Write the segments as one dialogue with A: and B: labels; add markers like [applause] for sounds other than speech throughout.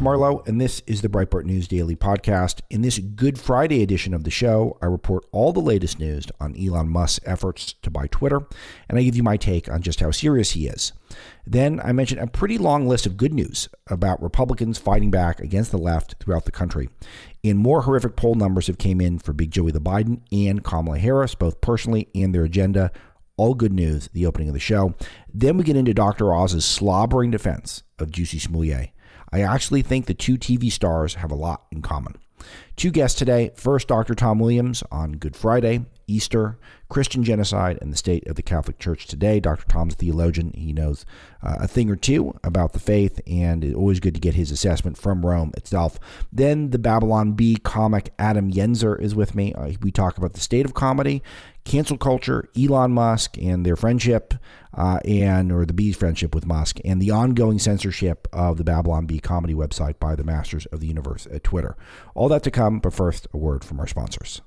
A: Alex Marlow, and this is the Breitbart News Daily Podcast. In this Good Friday edition of the show, I report all the latest news on Elon Musk's efforts to buy Twitter, and I give you my take on just how serious he is. Then I mention a pretty long list of good news about Republicans fighting back against the left throughout the country. And more horrific poll numbers have came in for Big Joey the Biden and Kamala Harris, both personally and their agenda. All good news, the opening of the show. Then we get into Dr. Oz's slobbering defense of Juicy Smollett. I actually think the two TV stars have a lot in common. Two guests today. First, Dr. Tom Williams on Good Friday, Easter, Christian genocide, and the state of the Catholic Church today. Dr. Tom's a theologian. He knows uh, a thing or two about the faith, and it's always good to get his assessment from Rome itself. Then the Babylon Bee comic Adam Yenser is with me. Uh, we talk about the state of comedy, cancel culture, Elon Musk and their friendship, uh, and or the Bee's friendship with Musk, and the ongoing censorship of the Babylon Bee comedy website by the Masters of the Universe at Twitter. All that to come, but first, a word from our sponsors.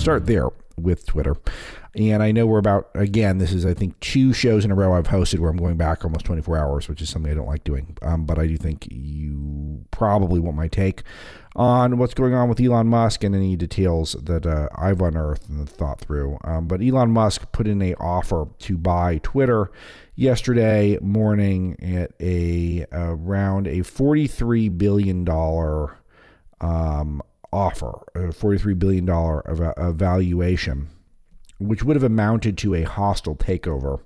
A: Start there with Twitter. And I know we're about, again, this is, I think, two shows in a row I've hosted where I'm going back almost 24 hours, which is something I don't like doing. Um, but I do think you probably want my take on what's going on with Elon Musk and any details that uh, I've unearthed and thought through. Um, but Elon Musk put in a offer to buy Twitter yesterday morning at a around a $43 billion um, offer, a $43 billion valuation, which would have amounted to a hostile takeover,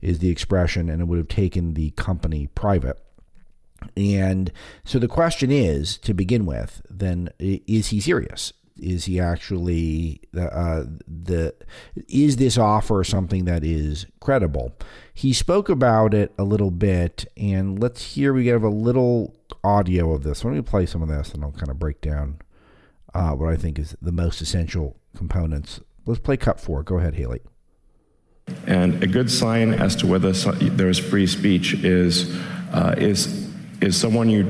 A: is the expression, and it would have taken the company private. And so the question is, to begin with, then is he serious? Is he actually uh, the? Is this offer something that is credible? He spoke about it a little bit, and let's hear. We have a little audio of this. Let me play some of this, and I'll kind of break down uh, what I think is the most essential components. Let's play cut four. Go ahead, Haley.
B: And a good sign as to whether there is free speech is uh, is is someone you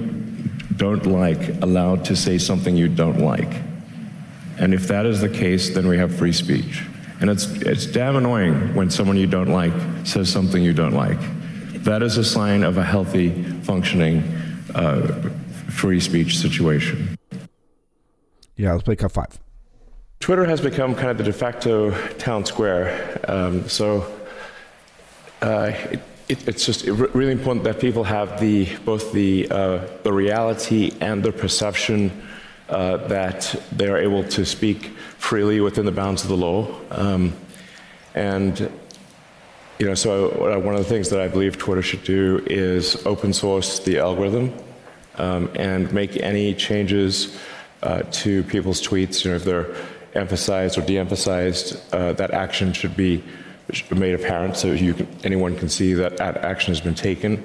B: don't like allowed to say something you don't like. And if that is the case, then we have free speech. And it's it's damn annoying when someone you don't like says something you don't like. That is a sign of a healthy, functioning, uh, free speech situation.
A: Yeah, let's play cut five.
B: Twitter has become kind of the de facto town square. Um, so uh, it, it, it's just really important that people have the both the uh, the reality and the perception uh, that they are able to speak freely within the bounds of the law. Um, and you know, so one of the things that I believe Twitter should do is open source the algorithm um, and make any changes uh, to people's tweets. You know, if they're emphasized or de-emphasized, uh, that action should be made apparent so you can, anyone can see that action has been taken.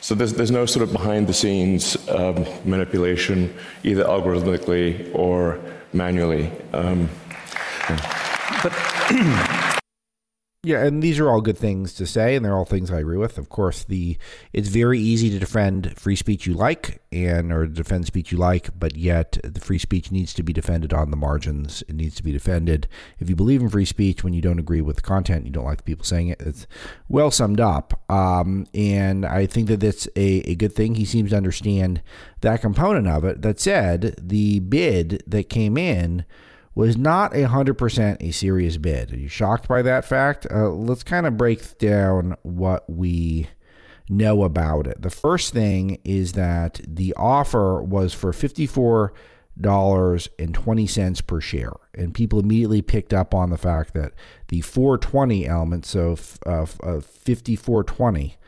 B: So there's, there's no sort of behind-the-scenes um, manipulation, either algorithmically or manually. Um,
A: yeah. But [clears throat] Yeah, and these are all good things to say, and they're all things I agree with. Of course, the it's very easy to defend free speech you like and or defend speech you like, but yet the free speech needs to be defended on the margins. It needs to be defended. If you believe in free speech when you don't agree with the content, you don't like the people saying it. It's well summed up, um, and I think that that's a, a good thing. He seems to understand that component of it. That said, the bid that came in was not a 100% a serious bid. Are you shocked by that fact? Uh, let's kind of break down what we know about it. The first thing is that the offer was for $54.20 per share. And people immediately picked up on the fact that the 420 element, so uh, uh, 5420,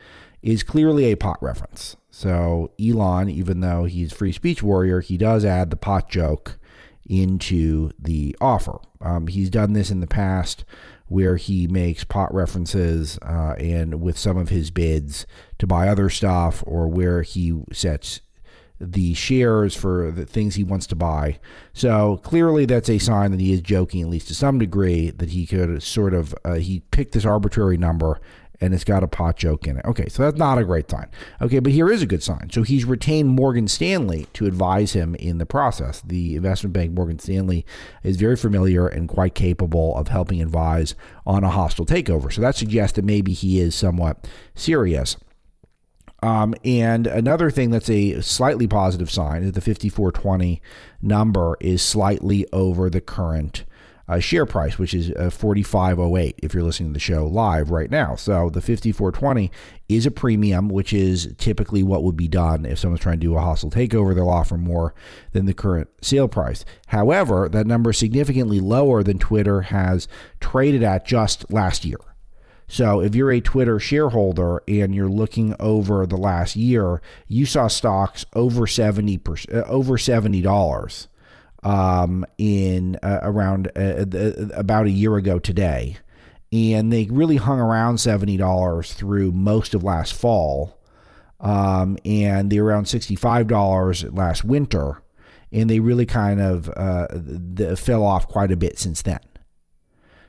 A: is clearly a pot reference. So Elon, even though he's free speech warrior, he does add the pot joke into the offer. Um, he's done this in the past where he makes pot references uh, and with some of his bids to buy other stuff or where he sets the shares for the things he wants to buy. So clearly, that's a sign that he is joking, at least to some degree, that he could sort of uh, he picked this arbitrary number and it's got a pot joke in it. Okay, so that's not a great sign. Okay, but here is a good sign. So he's retained Morgan Stanley to advise him in the process. The investment bank Morgan Stanley is very familiar and quite capable of helping advise on a hostile takeover. So that suggests that maybe he is somewhat serious. Um, and another thing that's a slightly positive sign is the 5420 number is slightly over the current uh, share price, which is uh, 45.08 if you're listening to the show live right now. So the 54.20 is a premium, which is typically what would be done if someone's trying to do a hostile takeover. They'll offer more than the current sale price. However, that number is significantly lower than Twitter has traded at just last year. So if you're a Twitter shareholder and you're looking over the last year, you saw stocks over 70 uh, over $70 um, in uh, around uh, about a year ago today, and they really hung around seventy dollars through most of last fall, um, and they were around sixty five dollars last winter, and they really kind of uh, the, fell off quite a bit since then.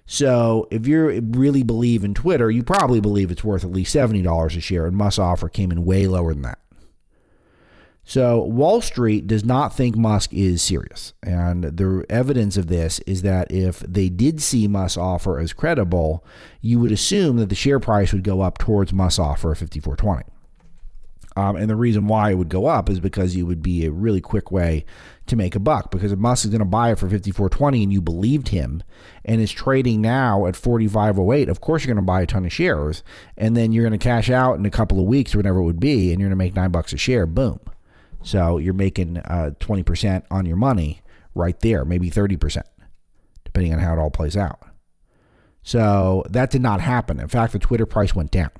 A: So if you really believe in Twitter, you probably believe it's worth at least seventy dollars a share, and Musk offer came in way lower than that. So Wall Street does not think Musk is serious. And the evidence of this is that if they did see Musk's offer as credible, you would assume that the share price would go up towards Musk's offer of 5420. Um, and the reason why it would go up is because it would be a really quick way to make a buck. Because if Musk is going to buy it for 54.20 and you believed him and is trading now at 45.08, of course you're going to buy a ton of shares. And then you're going to cash out in a couple of weeks or whatever it would be, and you're going to make nine bucks a share. Boom. So you're making uh, 20% on your money right there, maybe 30%, depending on how it all plays out. So that did not happen. In fact, the Twitter price went down.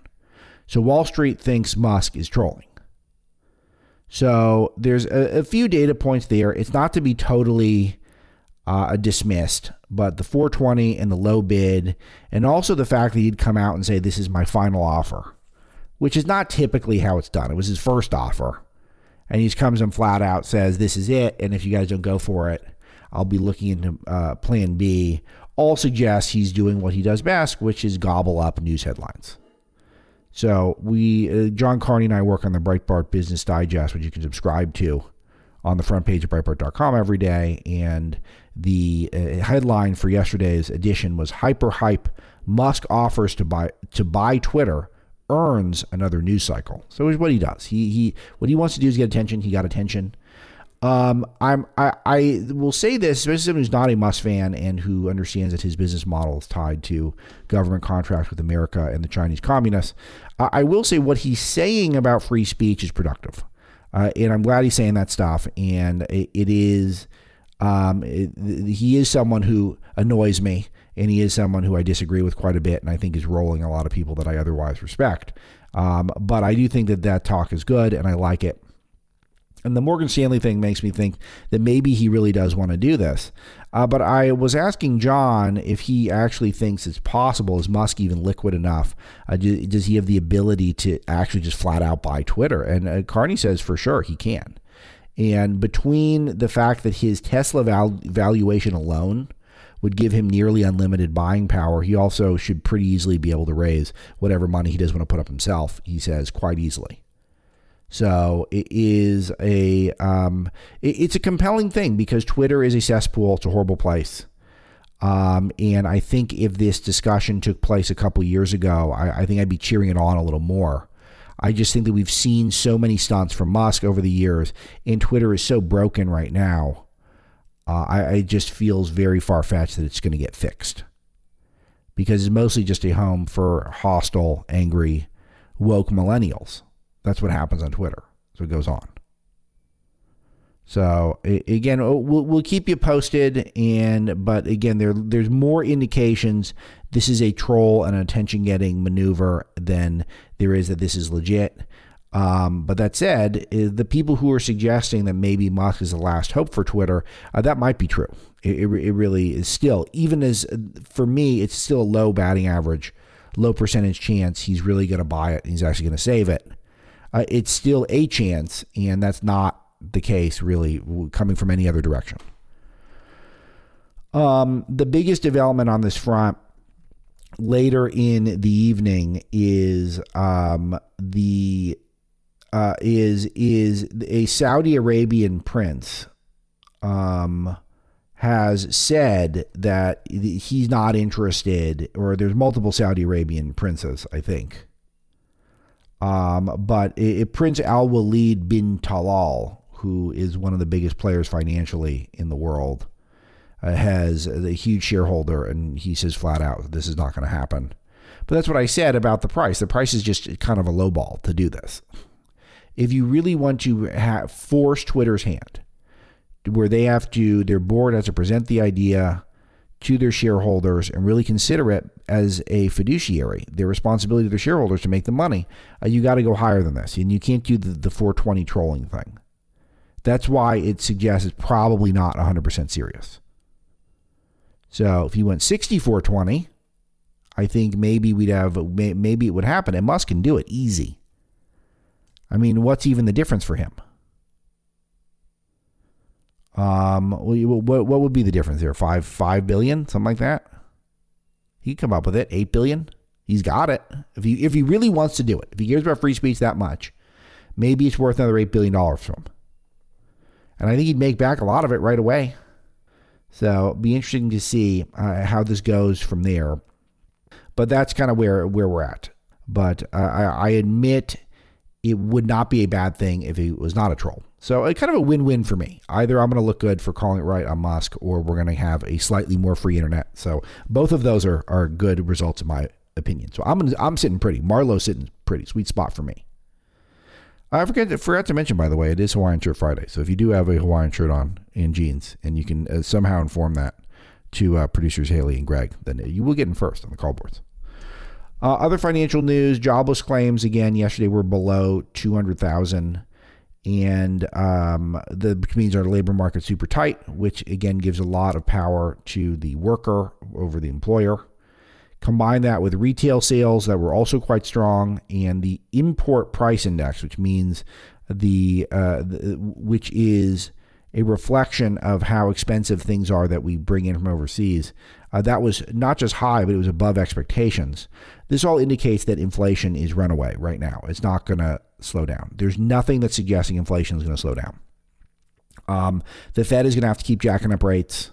A: So Wall Street thinks Musk is trolling. So there's a, a few data points there. It's not to be totally uh, dismissed, but the 420 and the low bid, and also the fact that he'd come out and say, This is my final offer, which is not typically how it's done. It was his first offer and he comes and flat out says, "This is it, and if you guys don't go for it, I'll be looking into uh, Plan B." All suggests he's doing what he does best, which is gobble up news headlines. So we, uh, John Carney and I work on the Breitbart Business Digest, which you can subscribe to on the front page of Breitbart.com every day. And the uh, headline for yesterday's edition was "Hyper Hype: Musk offers to buy to buy Twitter." Earns another news cycle. So is what he does. He he what he wants to do is get attention. He got attention. Um, I'm I, I will say this, especially someone who's not a Musk fan and who understands that his business model is tied to government contracts with America and the Chinese communists. Uh, I will say what he's saying about free speech is productive, uh, and I'm glad he's saying that stuff. And it, it is, um, it, he is someone who annoys me and he is someone who I disagree with quite a bit, and I think is rolling a lot of people that I otherwise respect. Um, but I do think that that talk is good, and I like it. And the Morgan Stanley thing makes me think that maybe he really does want to do this. Uh, but I was asking John if he actually thinks it's possible. Is Musk even liquid enough? Uh, do, does he have the ability to actually just flat out buy Twitter? And uh, Carney says for sure he can. And between the fact that his Tesla val- valuation alone would give him nearly unlimited buying power. He also should pretty easily be able to raise whatever money he does want to put up himself, he says, quite easily. So it is a um, it, it's a compelling thing because Twitter is a cesspool. It's a horrible place. Um, and I think if this discussion took place a couple years ago, I, I think I'd be cheering it on a little more. I just think that we've seen so many stunts from Musk over the years, and Twitter is so broken right now uh, I, I just feels very far fetched that it's going to get fixed because it's mostly just a home for hostile, angry, woke millennials. That's what happens on Twitter. So it goes on. So again, we'll, we'll keep you posted, and but again, there there's more indications this is a troll and attention getting maneuver than there is that this is legit. Um, but that said, the people who are suggesting that maybe Musk is the last hope for Twitter, uh, that might be true. It, it, it, really is still, even as for me, it's still a low batting average, low percentage chance he's really going to buy it and he's actually going to save it. Uh, it's still a chance, and that's not the case, really, coming from any other direction. Um, the biggest development on this front later in the evening is um, the uh, is is a Saudi Arabian prince um, has said that he's not interested, or there's multiple Saudi Arabian princes, I think. Um, but it, it, Prince Al Walid bin Talal, who is one of the biggest players financially in the world, uh, has a huge shareholder, and he says flat out, this is not going to happen. But that's what I said about the price. The price is just kind of a lowball to do this. If you really want to force Twitter's hand, where they have to, their board has to present the idea to their shareholders and really consider it as a fiduciary, their responsibility to their shareholders to make the money, uh, you got to go higher than this. And you can't do the, the 420 trolling thing. That's why it suggests it's probably not 100% serious. So if you went 6420, I think maybe we'd have, maybe it would happen. And Musk can do it easy. I mean, what's even the difference for him? Um, what what would be the difference there? Five five billion, something like that. He come up with it. Eight billion. He's got it. If he if he really wants to do it, if he cares about free speech that much, maybe it's worth another eight billion dollars for him. And I think he'd make back a lot of it right away. So be interesting to see uh, how this goes from there. But that's kind of where where we're at. But uh, I, I admit it would not be a bad thing if he was not a troll. So it's kind of a win-win for me. Either I'm going to look good for calling it right on Musk, or we're going to have a slightly more free internet. So both of those are are good results in my opinion. So I'm I'm sitting pretty. Marlow's sitting pretty. Sweet spot for me. I forget forgot to mention by the way, it is Hawaiian Shirt Friday. So if you do have a Hawaiian shirt on and jeans, and you can uh, somehow inform that to uh, producers Haley and Greg, then you will get in first on the call boards. Uh, other financial news: jobless claims again yesterday were below 200,000, and um, the means our labor market super tight, which again gives a lot of power to the worker over the employer. Combine that with retail sales that were also quite strong, and the import price index, which means the, uh, the which is a reflection of how expensive things are that we bring in from overseas. Uh, that was not just high, but it was above expectations. This all indicates that inflation is runaway right now. It's not going to slow down. There's nothing that's suggesting inflation is going to slow down. Um, the Fed is going to have to keep jacking up rates,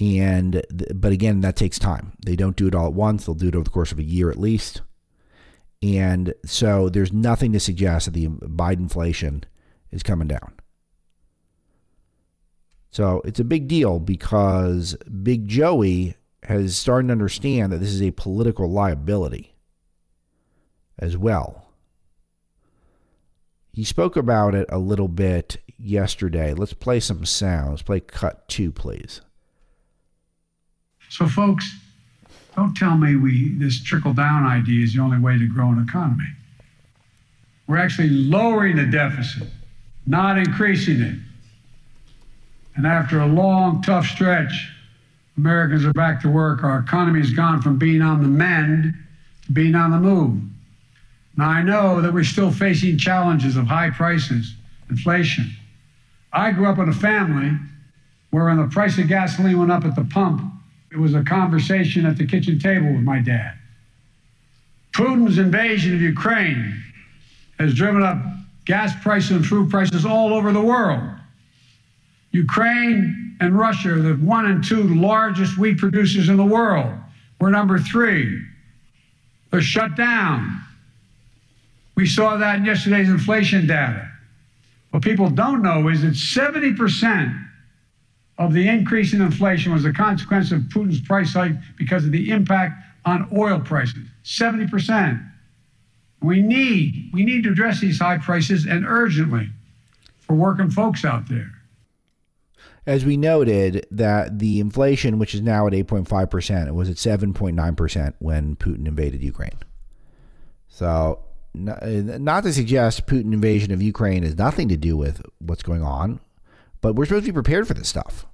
A: and but again, that takes time. They don't do it all at once. They'll do it over the course of a year at least. And so there's nothing to suggest that the Biden inflation is coming down. So it's a big deal because Big Joey has started to understand that this is a political liability as well. He spoke about it a little bit yesterday. Let's play some sounds. Play cut two, please.
C: So, folks, don't tell me we this trickle down idea is the only way to grow an economy. We're actually lowering the deficit, not increasing it. And after a long, tough stretch, Americans are back to work. Our economy has gone from being on the mend to being on the move. Now, I know that we're still facing challenges of high prices, inflation. I grew up in a family where when the price of gasoline went up at the pump, it was a conversation at the kitchen table with my dad. Putin's invasion of Ukraine has driven up gas prices and food prices all over the world. Ukraine and Russia are the one and two largest wheat producers in the world. We're number three. They're shut down. We saw that in yesterday's inflation data. What people don't know is that 70% of the increase in inflation was a consequence of Putin's price hike because of the impact on oil prices. 70%. We need, we need to address these high prices and urgently for working folks out there
A: as we noted, that the inflation, which is now at 8.5%, it was at 7.9% when Putin invaded Ukraine. So, uh, not to suggest Putin invasion of Ukraine has nothing to do with what's going on, but we're supposed to be prepared for this stuff.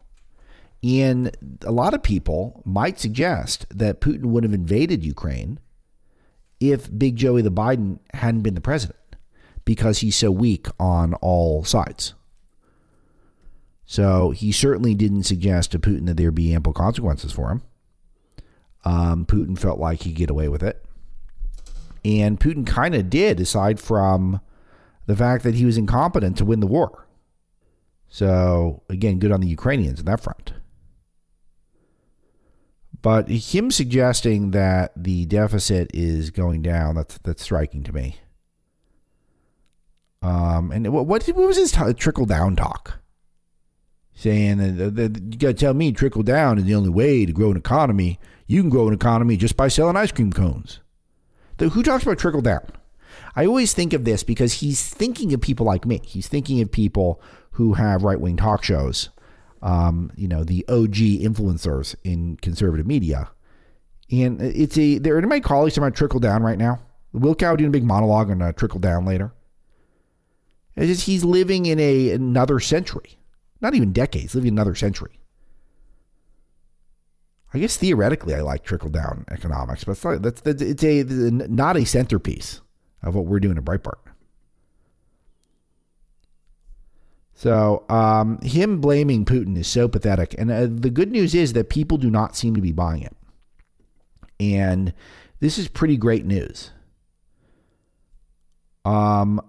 A: And a lot of people might suggest that Putin would have invaded Ukraine if Big Joey the Biden hadn't been the president because he's so weak on all sides. So he certainly didn't suggest to Putin that there be ample consequences for him. Um, Putin felt like he'd get away with it. And Putin kind of did, aside from the fact that he was incompetent to win the war. So, again, good on the Ukrainians in that front. But him suggesting that the deficit is going down, that's, that's striking to me. Um, and what, what, was his t- trickle down talk? Saying that, that you got to tell me trickle down is the only way to grow an economy. You can grow an economy just by selling ice cream cones. The, who talks about trickle down? I always think of this because he's thinking of people like me. He's thinking of people who have right wing talk shows, um, you know, the OG influencers in conservative media. And it's a, there are my colleagues talking about trickle down right now. Will Wilkow doing a big monologue on uh, trickle down later. It's just he's living in a another century, not even decades, living another century. I guess theoretically, I like trickle down economics, but that's, that's it's a not a centerpiece of what we're doing at Breitbart. So, um, him blaming Putin is so pathetic. And uh, the good news is that people do not seem to be buying it. And this is pretty great news. Um,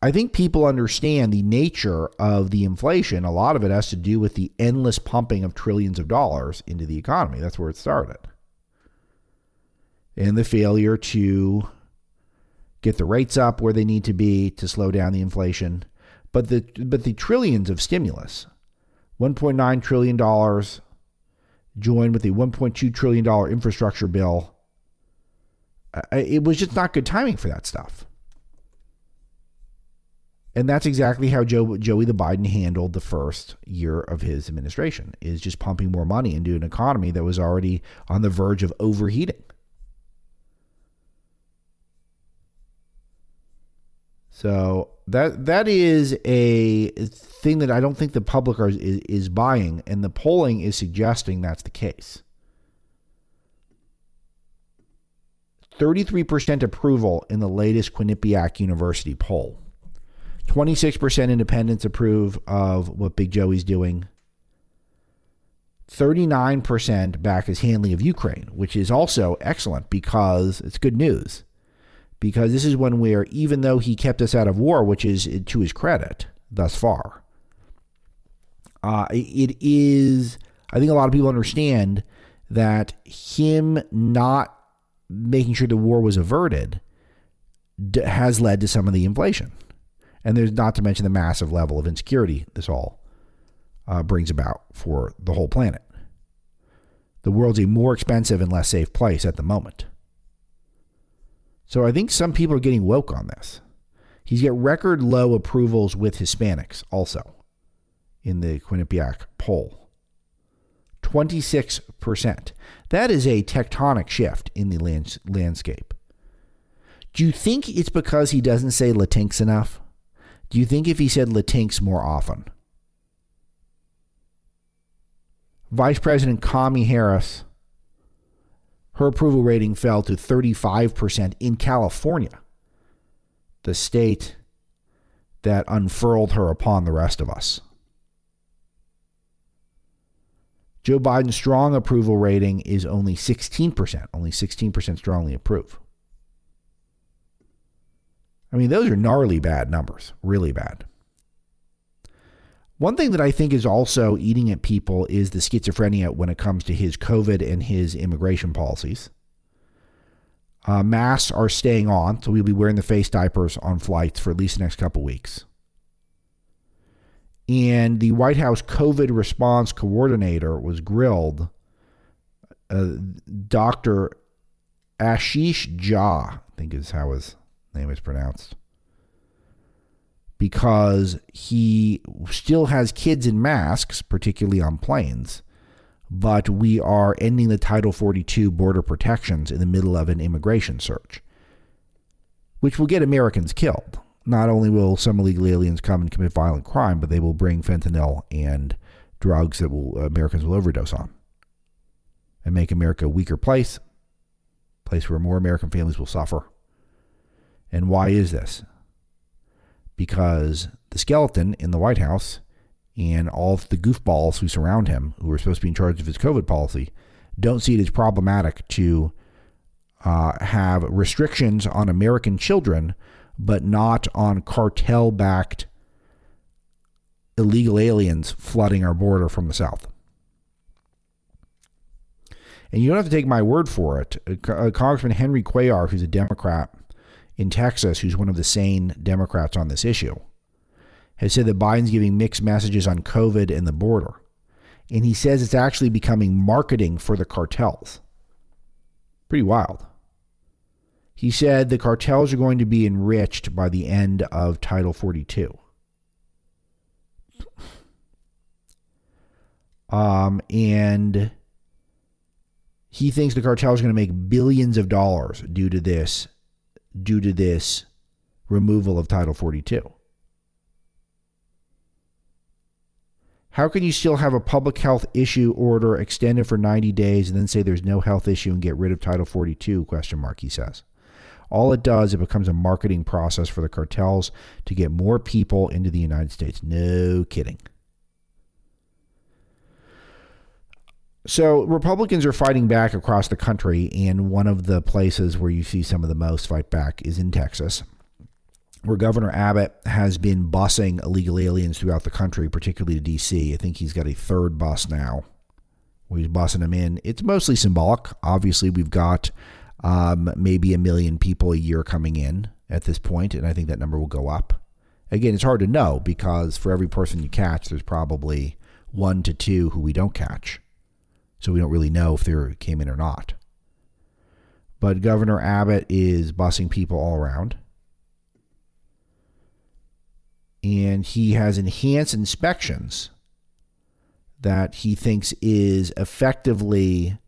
A: I think people understand the nature of the inflation. A lot of it has to do with the endless pumping of trillions of dollars into the economy. That's where it started. And the failure to get the rates up where they need to be to slow down the inflation. But the but the trillions of stimulus, 1.9 trillion dollars joined with the 1.2 trillion dollar infrastructure bill. It was just not good timing for that stuff. And that's exactly how Joe, Joey the Biden handled the first year of his administration is just pumping more money into an economy that was already on the verge of overheating. So that that is a thing that I don't think the public are, is, is buying, and the polling is suggesting that's the case. 33% approval in the latest Quinnipiac University poll. 26% independents approve of what Big Joey's doing. 39% back his handling of Ukraine, which is also excellent because it's good news. Because this is one where, even though he kept us out of war, which is to his credit thus far, uh, it is, I think a lot of people understand that him not making sure the war was averted has led to some of the inflation. And there's not to mention the massive level of insecurity this all uh, brings about for the whole planet. The world's a more expensive and less safe place at the moment. So I think some people are getting woke on this. He's got record low approvals with Hispanics also in the Quinnipiac poll. 26%. That is a tectonic shift in the lands- landscape. Do you think it's because he doesn't say Latinx enough? Do you think if he said Latinx more often? Vice President Kamala Harris, her approval rating fell to 35% in California, the state that unfurled her upon the rest of us. Joe Biden's strong approval rating is only 16%, only 16% strongly approve. I mean, those are gnarly bad numbers, really bad. One thing that I think is also eating at people is the schizophrenia when it comes to his COVID and his immigration policies. Uh, masks are staying on, so we'll be wearing the face diapers on flights for at least the next couple weeks. And the White House COVID response coordinator was grilled. Uh, Dr. Ashish Jha, I think is how his name is pronounced because he still has kids in masks, particularly on planes, but we are ending the Title 42 border protections in the middle of an immigration surge, which will get Americans killed. Not only will some illegal aliens come and commit violent crime, but they will bring fentanyl and drugs that will Americans will overdose on and make America a weaker place, place where more American families will suffer and why is this? Because the skeleton in the White House and all of the goofballs who surround him, who are supposed to be in charge of his COVID policy, don't see it as problematic to uh, have restrictions on American children, but not on cartel backed illegal aliens flooding our border from the south. And you don't have to take my word for it. Uh, Congressman Henry Cuellar, who's a Democrat in Texas, who's one of the sane Democrats on this issue, has said that Biden's giving mixed messages on COVID and the border. And he says it's actually becoming marketing for the cartels. Pretty wild. He said the cartels are going to be enriched by the end of Title 42. Um, and he thinks the cartel is going to make billions of dollars due to this, due to this removal of Title 42. How can you still have a public health issue order extended for 90 days and then say there's no health issue and get rid of Title 42? Question mark, he says. All it does, it becomes a marketing process for the cartels to get more people into the United States. No kidding. So Republicans are fighting back across the country, and one of the places where you see some of the most fight back is in Texas, where Governor Abbott has been busing illegal aliens throughout the country, particularly to D.C. I think he's got a third bus now where he's busing them in. It's mostly symbolic. Obviously, we've got um, maybe a million people a year coming in at this point, and I think that number will go up. Again, it's hard to know because for every person you catch, there's probably one to two who we don't catch. So we don't really know if they came in or not. But Governor Abbott is busing people all around. And he has enhanced inspections that he thinks is effectively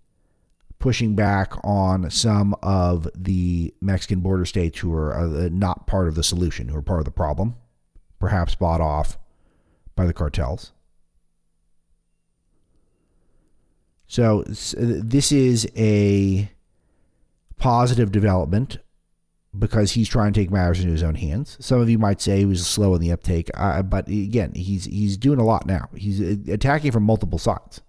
A: pushing back on some of the Mexican border states who are uh, not part of the solution, who are part of the problem, perhaps bought off by the cartels. So this is a positive development because he's trying to take matters into his own hands. Some of you might say he was slow in the uptake, uh, but again, he's he's doing a lot now. He's uh, attacking from multiple sides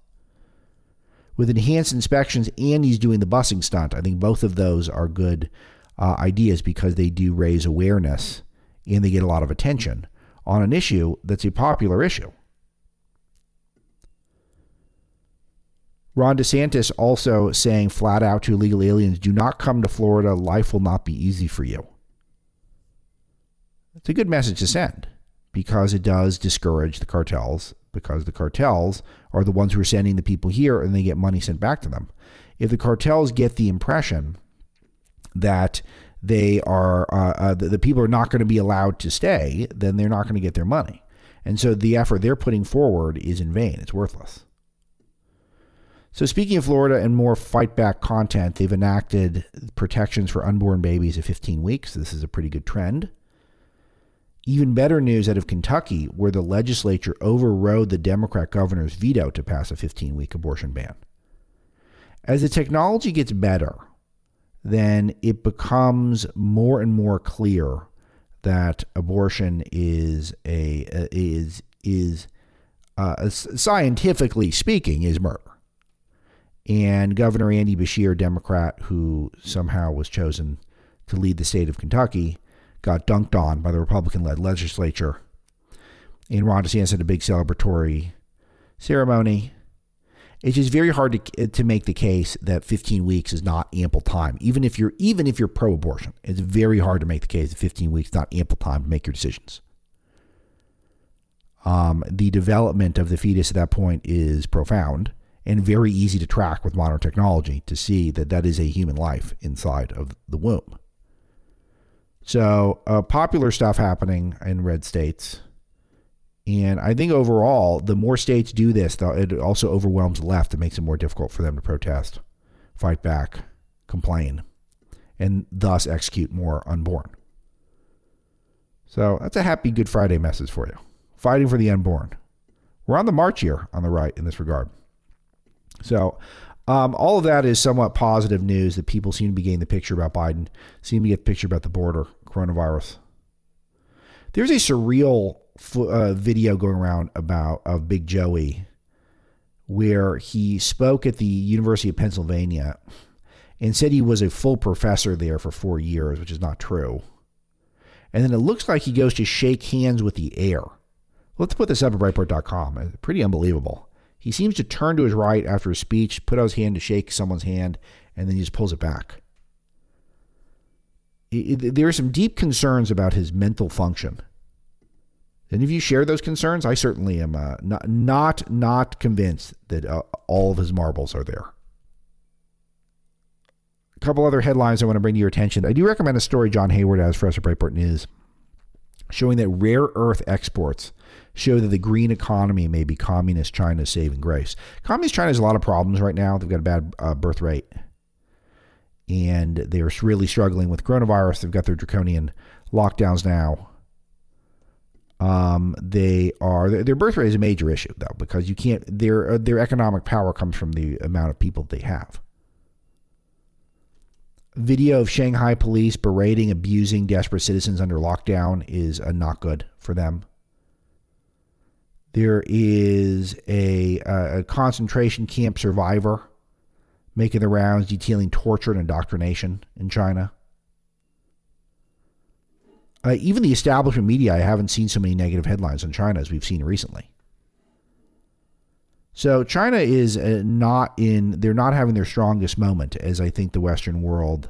A: with enhanced inspections, and he's doing the busing stunt. I think both of those are good uh, ideas because they do raise awareness and they get a lot of attention on an issue that's a popular issue. Ron DeSantis also saying flat out to illegal aliens do not come to Florida. Life will not be easy for you. It's a good message to send because it does discourage the cartels, because the cartels are the ones who are sending the people here and they get money sent back to them. If the cartels get the impression that they are, uh, uh, the, the people are not going to be allowed to stay, then they're not going to get their money. And so the effort they're putting forward is in vain, it's worthless. So, speaking of Florida and more fight back content, they've enacted protections for unborn babies at 15 weeks. This is a pretty good trend. Even better news out of Kentucky, where the legislature overrode the Democrat governor's veto to pass a 15 week abortion ban. As the technology gets better, then it becomes more and more clear that abortion is a is is uh, scientifically speaking is murder. And Governor Andy Beshear, Democrat, who somehow was chosen to lead the state of Kentucky, got dunked on by the Republican led legislature. And Ron DeSantis had a big celebratory ceremony. It's just very hard to, to make the case that 15 weeks is not ample time. Even if you're even if you're pro-abortion, it's very hard to make the case that 15 weeks is not ample time to make your decisions. Um, the development of the fetus at that point is profound and very easy to track with modern technology to see that that is a human life inside of the womb. So, uh, popular stuff happening in red states. And I think overall, the more states do this, it also overwhelms the left. It makes it more difficult for them to protest, fight back, complain, and thus execute more unborn. So that's a happy Good Friday message for you. Fighting for the unborn. We're on the march here on the right in this regard. So, um, all of that is somewhat positive news that people seem to be getting the picture about Biden, seem to get the picture about the border, coronavirus. There's a surreal uh, video going around about of Big Joey where he spoke at the University of Pennsylvania and said he was a full professor there for four years, which is not true. And then it looks like he goes to shake hands with the air. Let's put this up at Breitbart.com. Pretty unbelievable. He seems to turn to his right after a speech, put out his hand to shake someone's hand, and then he just pulls it back. There are some deep concerns about his mental function. Any of you share those concerns? I certainly am uh, not not not convinced that uh, all of his marbles are there. A couple other headlines I want to bring to your attention. I do recommend a story John Hayward has for us at Breitbart News, showing that rare earth exports show that the green economy may be communist China's saving grace. Communist China has a lot of problems right now. They've got a bad uh, birth rate, and they're really struggling with coronavirus. They've got their draconian lockdowns now um, they are their birth rate is a major issue though because you can't their uh, their economic power comes from the amount of people they have. Video of Shanghai police berating, abusing desperate citizens under lockdown is uh, not good for them. There is a, a concentration camp survivor making the rounds detailing torture and indoctrination in China. Uh, even the establishment media, I haven't seen so many negative headlines on China as we've seen recently. So China is uh, not in, they're not having their strongest moment as I think the Western world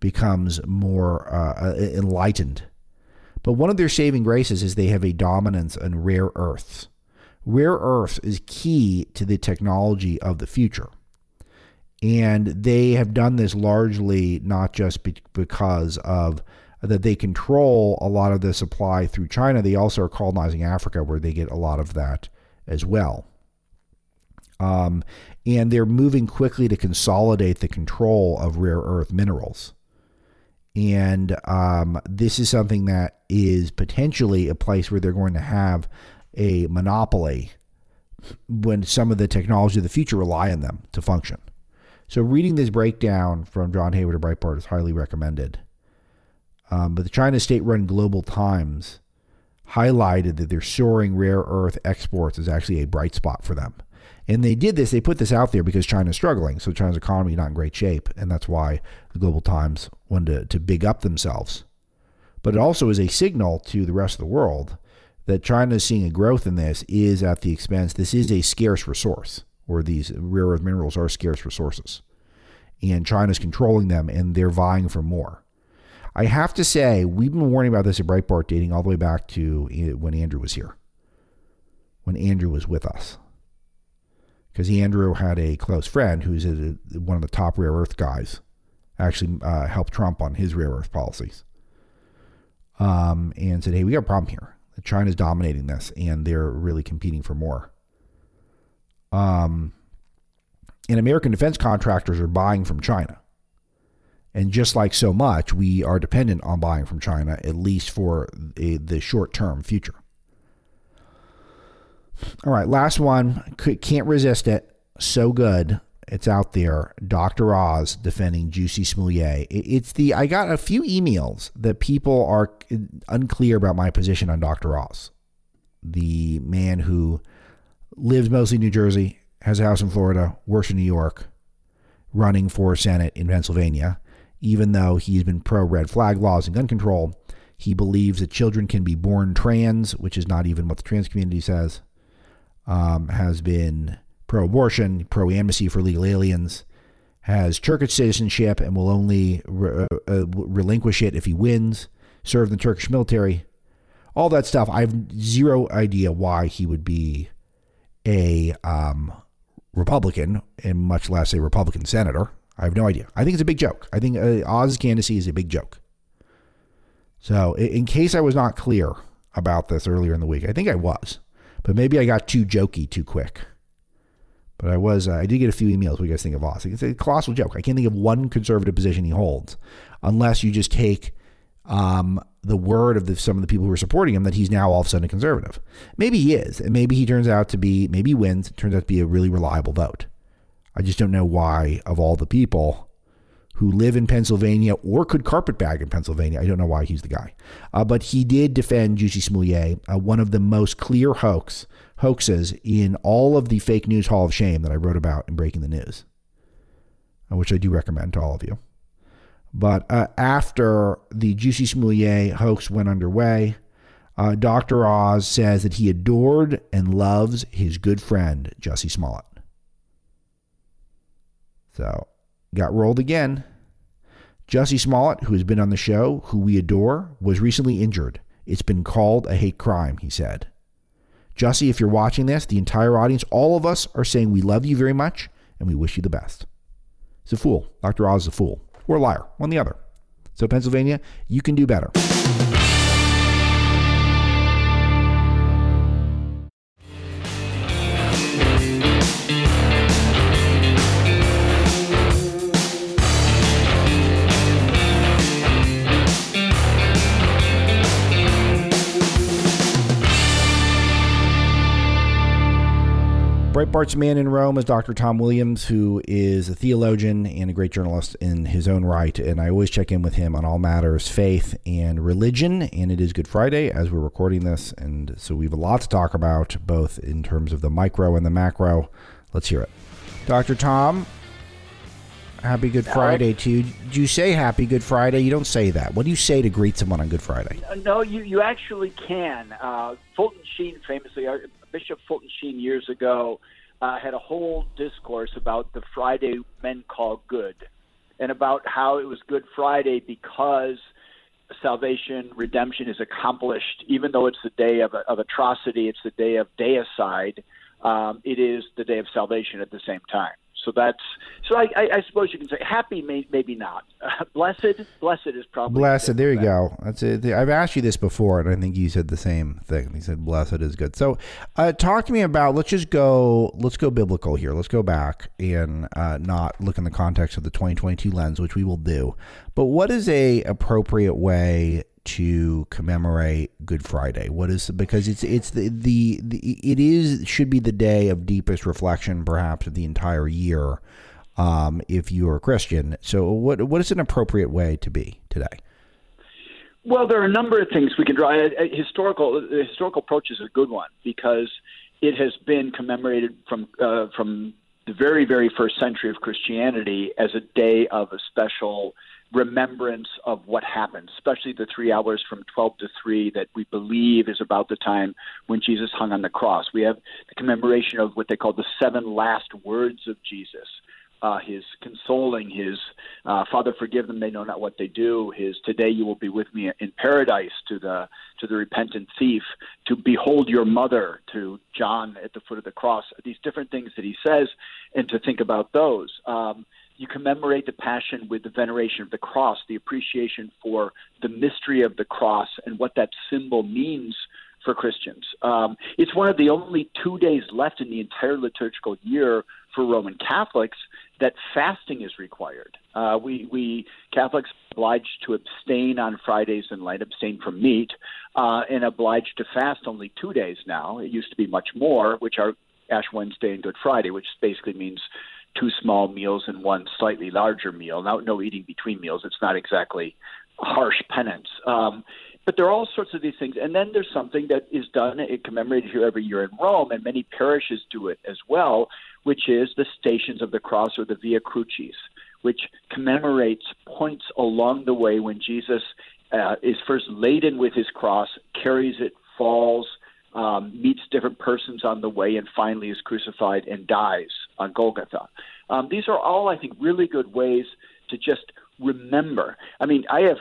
A: becomes more uh, uh enlightened. But one of their saving graces is they have a dominance in rare earths. Rare earths is key to the technology of the future. And they have done this largely not just be- because of that they control a lot of the supply through China. They also are colonizing Africa, where they get a lot of that as well. Um, and they're moving quickly to consolidate the control of rare earth minerals. And um, this is something that is potentially a place where they're going to have a monopoly when some of the technology of the future rely on them to function. So, reading this breakdown from John Hayward of Breitbart is highly recommended. Um, but the China state run Global Times highlighted that their soaring rare earth exports is actually a bright spot for them. And they did this, they put this out there because China's struggling. So China's economy is not in great shape. And that's why the Global Times wanted to, to big up themselves. But it also is a signal to the rest of the world that China is seeing a growth in this is at the expense, this is a scarce resource, or these rare earth minerals are scarce resources. And China's controlling them and they're vying for more. I have to say, we've been warning about this at Breitbart dating all the way back to eh, when Andrew was here, when Andrew was with us. Because Andrew had a close friend who's a, one of the top rare earth guys, actually uh, helped Trump on his rare earth policies. Um, and said, hey, we got a problem here. China's dominating this, and they're really competing for more. Um, and American defense contractors are buying from China. And just like so much, we are dependent on buying from China, at least for the short term future. All right, last one. Can't resist it. So good. It's out there. Dr. Oz defending Juicy Smollett. It's the, I got a few emails that people are unclear about my position on Dr. Oz, the man who lives mostly in New Jersey, has a house in Florida, works in New York, running for Senate in Pennsylvania even though he's been pro red flag laws and gun control, he believes that children can be born trans, which is not even what the trans community says, um, has been pro abortion, pro amnesty for legal aliens, has Turkish citizenship and will only re- uh, uh, relinquish it if he wins, served in the Turkish military. All that stuff. I have zero idea why he would be a um, Republican, and much less a Republican senator. I have no idea. I think it's a big joke. I think uh, Oz's candidacy is a big joke. So, in case I was not clear about this earlier in the week, I think I was, but maybe I got too jokey too quick. But I was, uh, I did get a few emails. What do you guys think of Oz? It's a colossal joke. I can't think of one conservative position he holds, unless you just take um, the word of the, some of the people who are supporting him that he's now all of a sudden a conservative. Maybe he is, and maybe he turns out to be, maybe he wins, turns out to be a really reliable vote. I just don't know why, of all the people who live in Pennsylvania or could carpetbag in Pennsylvania. I don't know why he's the guy. Uh, but he did defend Jussie Smollett, uh, one of the most clear hoax hoaxes in all of the fake news hall of shame that I wrote about in Breaking the News, uh, which I do recommend to all of you. But uh, after the Juicy Smollett hoax went underway, uh, Dr. Oz says that he adored and loves his good friend, Jussie Smollett. So, got rolled again. Jussie Smollett, who has been on the show, who we adore, was recently injured. It's been called a hate crime, he said. Jussie, if you're watching this, the entire audience, all of us are saying we love you very much and we wish you the best. He's a fool. Dr. Oz is a fool. Or a liar, one the other. So, Pennsylvania, you can do better. Breitbart's man in Rome is Dr. Tom Williams, who is a theologian and a great journalist in his own right. And I always check in with him on all matters faith and religion. And it is Good Friday as we're recording this. And so we have a lot to talk about, both in terms of the micro and the macro. Let's hear it. Dr. Tom, happy Good Friday to you. Do you say happy Good Friday? You don't say that. What do you say to greet someone on Good Friday?
D: No, you, you actually can. Uh, Fulton Sheen famously, Bishop Fulton Sheen years ago uh, had a whole discourse about the Friday men call good, and about how it was Good Friday because salvation, redemption is accomplished, even though it's the day of, of atrocity, it's the day of deicide. Um, it is the day of salvation at the same time. So that's so. I, I, I suppose you can say happy, may, maybe not. Uh, [laughs] blessed, blessed is probably
A: blessed. There you go. That's it. I've asked you this before, and I think you said the same thing. You said blessed is good. So, uh, talk to me about. Let's just go. Let's go biblical here. Let's go back and uh, not look in the context of the 2022 lens, which we will do. But what is a appropriate way to commemorate Good Friday? What is because it's it's the, the, the it is should be the day of deepest reflection, perhaps of the entire year, um, if you are a Christian. So, what what is an appropriate way to be today?
D: Well, there are a number of things we can draw. A, a historical the historical approach is a good one because it has been commemorated from uh, from the very very first century of Christianity as a day of a special remembrance of what happened, especially the three hours from 12 to 3 that we believe is about the time when Jesus hung on the cross. We have the commemoration of what they call the seven last words of Jesus. Uh, his consoling, his uh, Father, forgive them; they know not what they do. His today you will be with me in paradise to the to the repentant thief. To behold your mother to John at the foot of the cross. These different things that he says, and to think about those. Um, you commemorate the passion with the veneration of the cross, the appreciation for the mystery of the cross and what that symbol means for Christians. Um, it's one of the only two days left in the entire liturgical year for Roman Catholics that fasting is required. Uh, we, we Catholics are obliged to abstain on Fridays and light, abstain from meat, uh, and obliged to fast only two days now. It used to be much more, which are Ash Wednesday and Good Friday, which basically means two small meals and one slightly larger meal. Now, no eating between meals. It's not exactly harsh penance. Um, but there are all sorts of these things. And then there's something that is done, it commemorated here every year in Rome, and many parishes do it as well, which is the Stations of the Cross or the Via Crucis, which commemorates points along the way when Jesus uh, is first laden with his cross, carries it, falls, um, meets different persons on the way, and finally is crucified and dies on Golgotha. Um, these are all, I think, really good ways to just remember. I mean, I have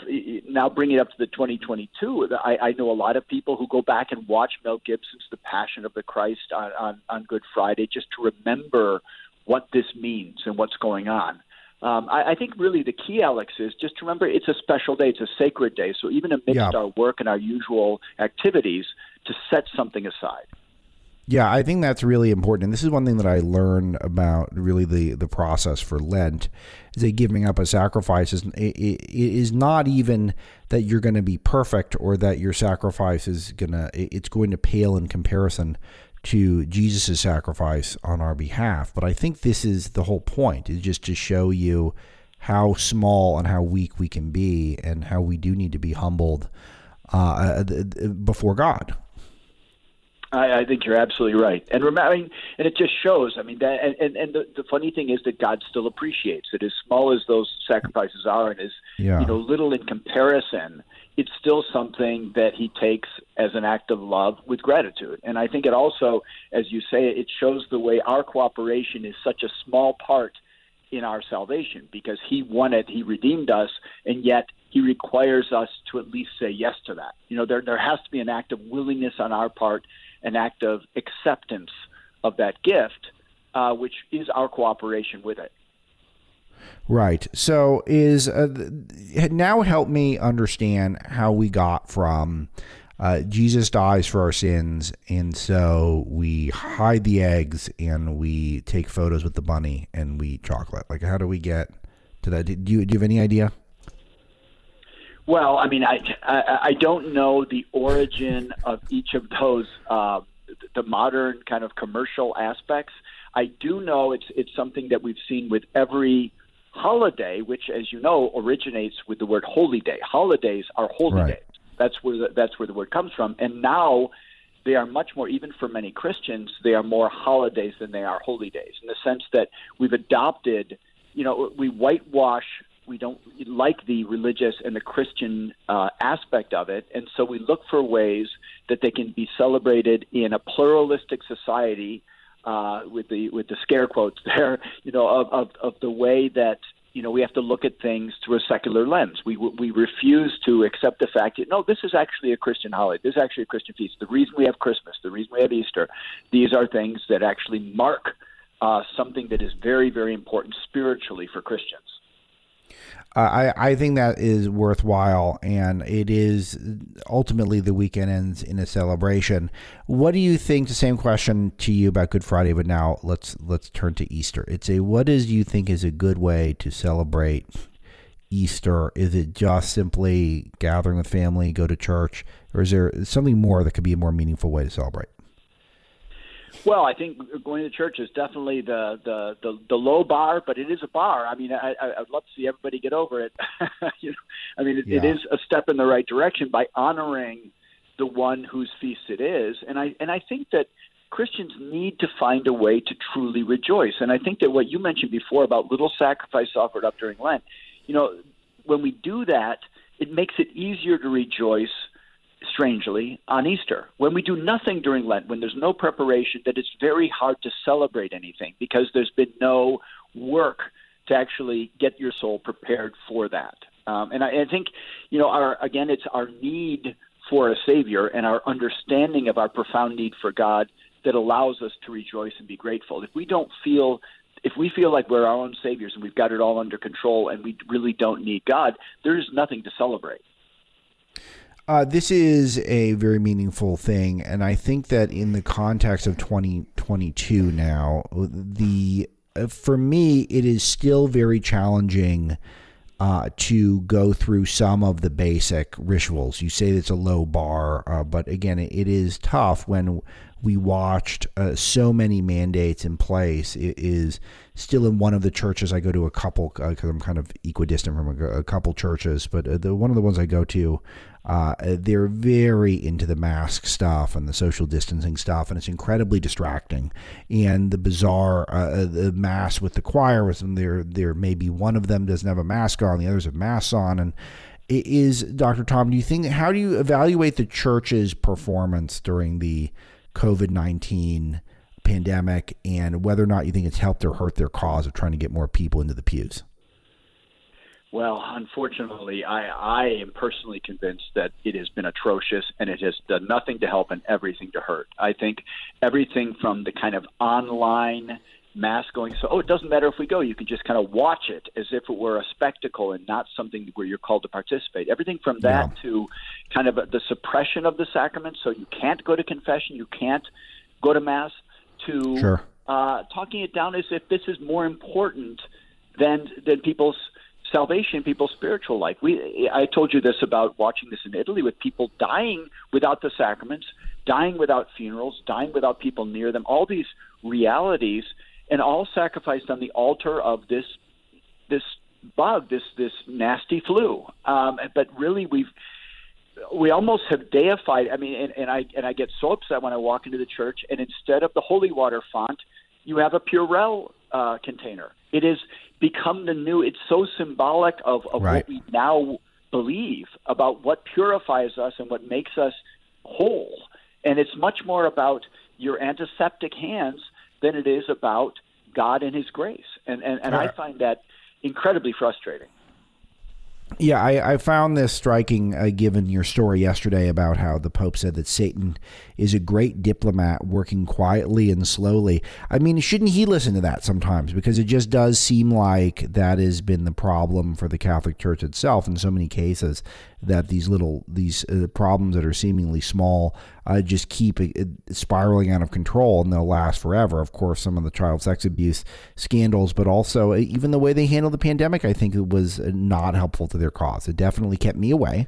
D: now bringing it up to the 2022. I, I know a lot of people who go back and watch Mel Gibson's The Passion of the Christ on, on, on Good Friday just to remember what this means and what's going on. Um, I, I think really the key, Alex, is just to remember it's a special day. It's a sacred day. So even amidst yeah. our work and our usual activities, to set something aside.
A: Yeah, I think that's really important. And this is one thing that I learned about really the, the process for Lent is that giving up a sacrifice is, it, it is not even that you're going to be perfect or that your sacrifice is going to, it's going to pale in comparison to Jesus' sacrifice on our behalf. But I think this is the whole point is just to show you how small and how weak we can be, and how we do need to be humbled uh, before God.
D: I, I think you're absolutely right, and remember, I mean, and it just shows. I mean, that, and and, and the, the funny thing is that God still appreciates it, as small as those sacrifices are, and as yeah. you know, little in comparison. It's still something that He takes as an act of love with gratitude, and I think it also, as you say, it shows the way our cooperation is such a small part in our salvation because He won it, He redeemed us, and yet He requires us to at least say yes to that. You know, there there has to be an act of willingness on our part an act of acceptance of that gift, uh, which is our cooperation with it.
A: Right. So is uh, now help me understand how we got from uh, Jesus dies for our sins, and so we hide the eggs and we take photos with the bunny and we eat chocolate. Like, how do we get to that? Do you, do you have any idea?
D: Well, I mean, I, I, I don't know the origin of each of those, uh, the modern kind of commercial aspects. I do know it's it's something that we've seen with every holiday, which, as you know, originates with the word holy day. Holidays are holy right. days. That's where the, that's where the word comes from. And now they are much more, even for many Christians, they are more holidays than they are holy days in the sense that we've adopted, you know, we whitewash we don't like the religious and the Christian uh, aspect of it, and so we look for ways that they can be celebrated in a pluralistic society. Uh, with the with the scare quotes [laughs] there, you know, of, of of the way that you know we have to look at things through a secular lens. We we refuse to accept the fact that no, this is actually a Christian holiday. This is actually a Christian feast. The reason we have Christmas, the reason we have Easter, these are things that actually mark uh, something that is very very important spiritually for Christians.
A: I, I think that is worthwhile, and it is ultimately the weekend ends in a celebration. What do you think? The same question to you about Good Friday, but now let's let's turn to Easter. It's a what is you think is a good way to celebrate Easter? Is it just simply gathering with family, go to church, or is there something more that could be a more meaningful way to celebrate?
D: Well, I think going to church is definitely the the the, the low bar, but it is a bar. I mean, I, I'd love to see everybody get over it. [laughs] you know, I mean, it, yeah. it is a step in the right direction by honoring the one whose feast it is, and I and I think that Christians need to find a way to truly rejoice. And I think that what you mentioned before about little sacrifice offered up during Lent, you know, when we do that, it makes it easier to rejoice strangely, on Easter. When we do nothing during Lent, when there's no preparation, that it's very hard to celebrate anything because there's been no work to actually get your soul prepared for that. Um, and I, I think, you know, our again, it's our need for a Savior and our understanding of our profound need for God that allows us to rejoice and be grateful. If we don't feel if we feel like we're our own saviors and we've got it all under control and we really don't need God, there's nothing to celebrate.
A: Uh, this is a very meaningful thing, and I think that in the context of 2022 now, the uh, for me it is still very challenging uh, to go through some of the basic rituals. You say it's a low bar, uh, but again, it, is tough when we watched uh, so many mandates in place. It is still in one of the churches I go to a couple because I'm kind of equidistant from a, a couple churches, but the one of the ones I go to uh, they're very into the mask stuff and the social distancing stuff, and it's incredibly distracting. And the bizarre uh, the mass with the choir, them, there there maybe one of them doesn't have a mask on, the others have masks on, and it is Dr. Tom. Do you think how do you evaluate the church's performance during the COVID nineteen pandemic, and whether or not you think it's helped or hurt their cause of trying to get more people into the pews?
D: Well, unfortunately, I, I am personally convinced that it has been atrocious and it has done nothing to help and everything to hurt. I think everything from the kind of online mass going, so, oh, it doesn't matter if we go. You can just kind of watch it as if it were a spectacle and not something where you're called to participate. Everything from that yeah. to kind of the suppression of the sacrament so you can't go to confession, you can't go to mass, to
A: sure.
D: uh, talking it down as if this is more important than than people's salvation people's spiritual life. We, I told you this about watching this in Italy with people dying without the sacraments, dying without funerals, dying without people near them. All these realities, and all sacrificed on the altar of this this bug, this this nasty flu. Um, but really, we've we almost have deified. I mean, and, and I and I get so upset when I walk into the church, and instead of the holy water font, you have a Purell uh, container. It has become the new. It's so symbolic of, of
A: right.
D: what we now believe about what purifies us and what makes us whole. And it's much more about your antiseptic hands than it is about God and His grace. And and, and I find that incredibly frustrating.
A: Yeah, I, I found this striking uh, given your story yesterday about how the Pope said that Satan is a great diplomat working quietly and slowly. I mean, shouldn't he listen to that sometimes? Because it just does seem like that has been the problem for the Catholic Church itself in so many cases that these little these uh, problems that are seemingly small uh, just keep spiraling out of control and they'll last forever. Of course, some of the child sex abuse scandals, but also uh, even the way they handled the pandemic, I think it was uh, not helpful to their cause. It definitely kept me away.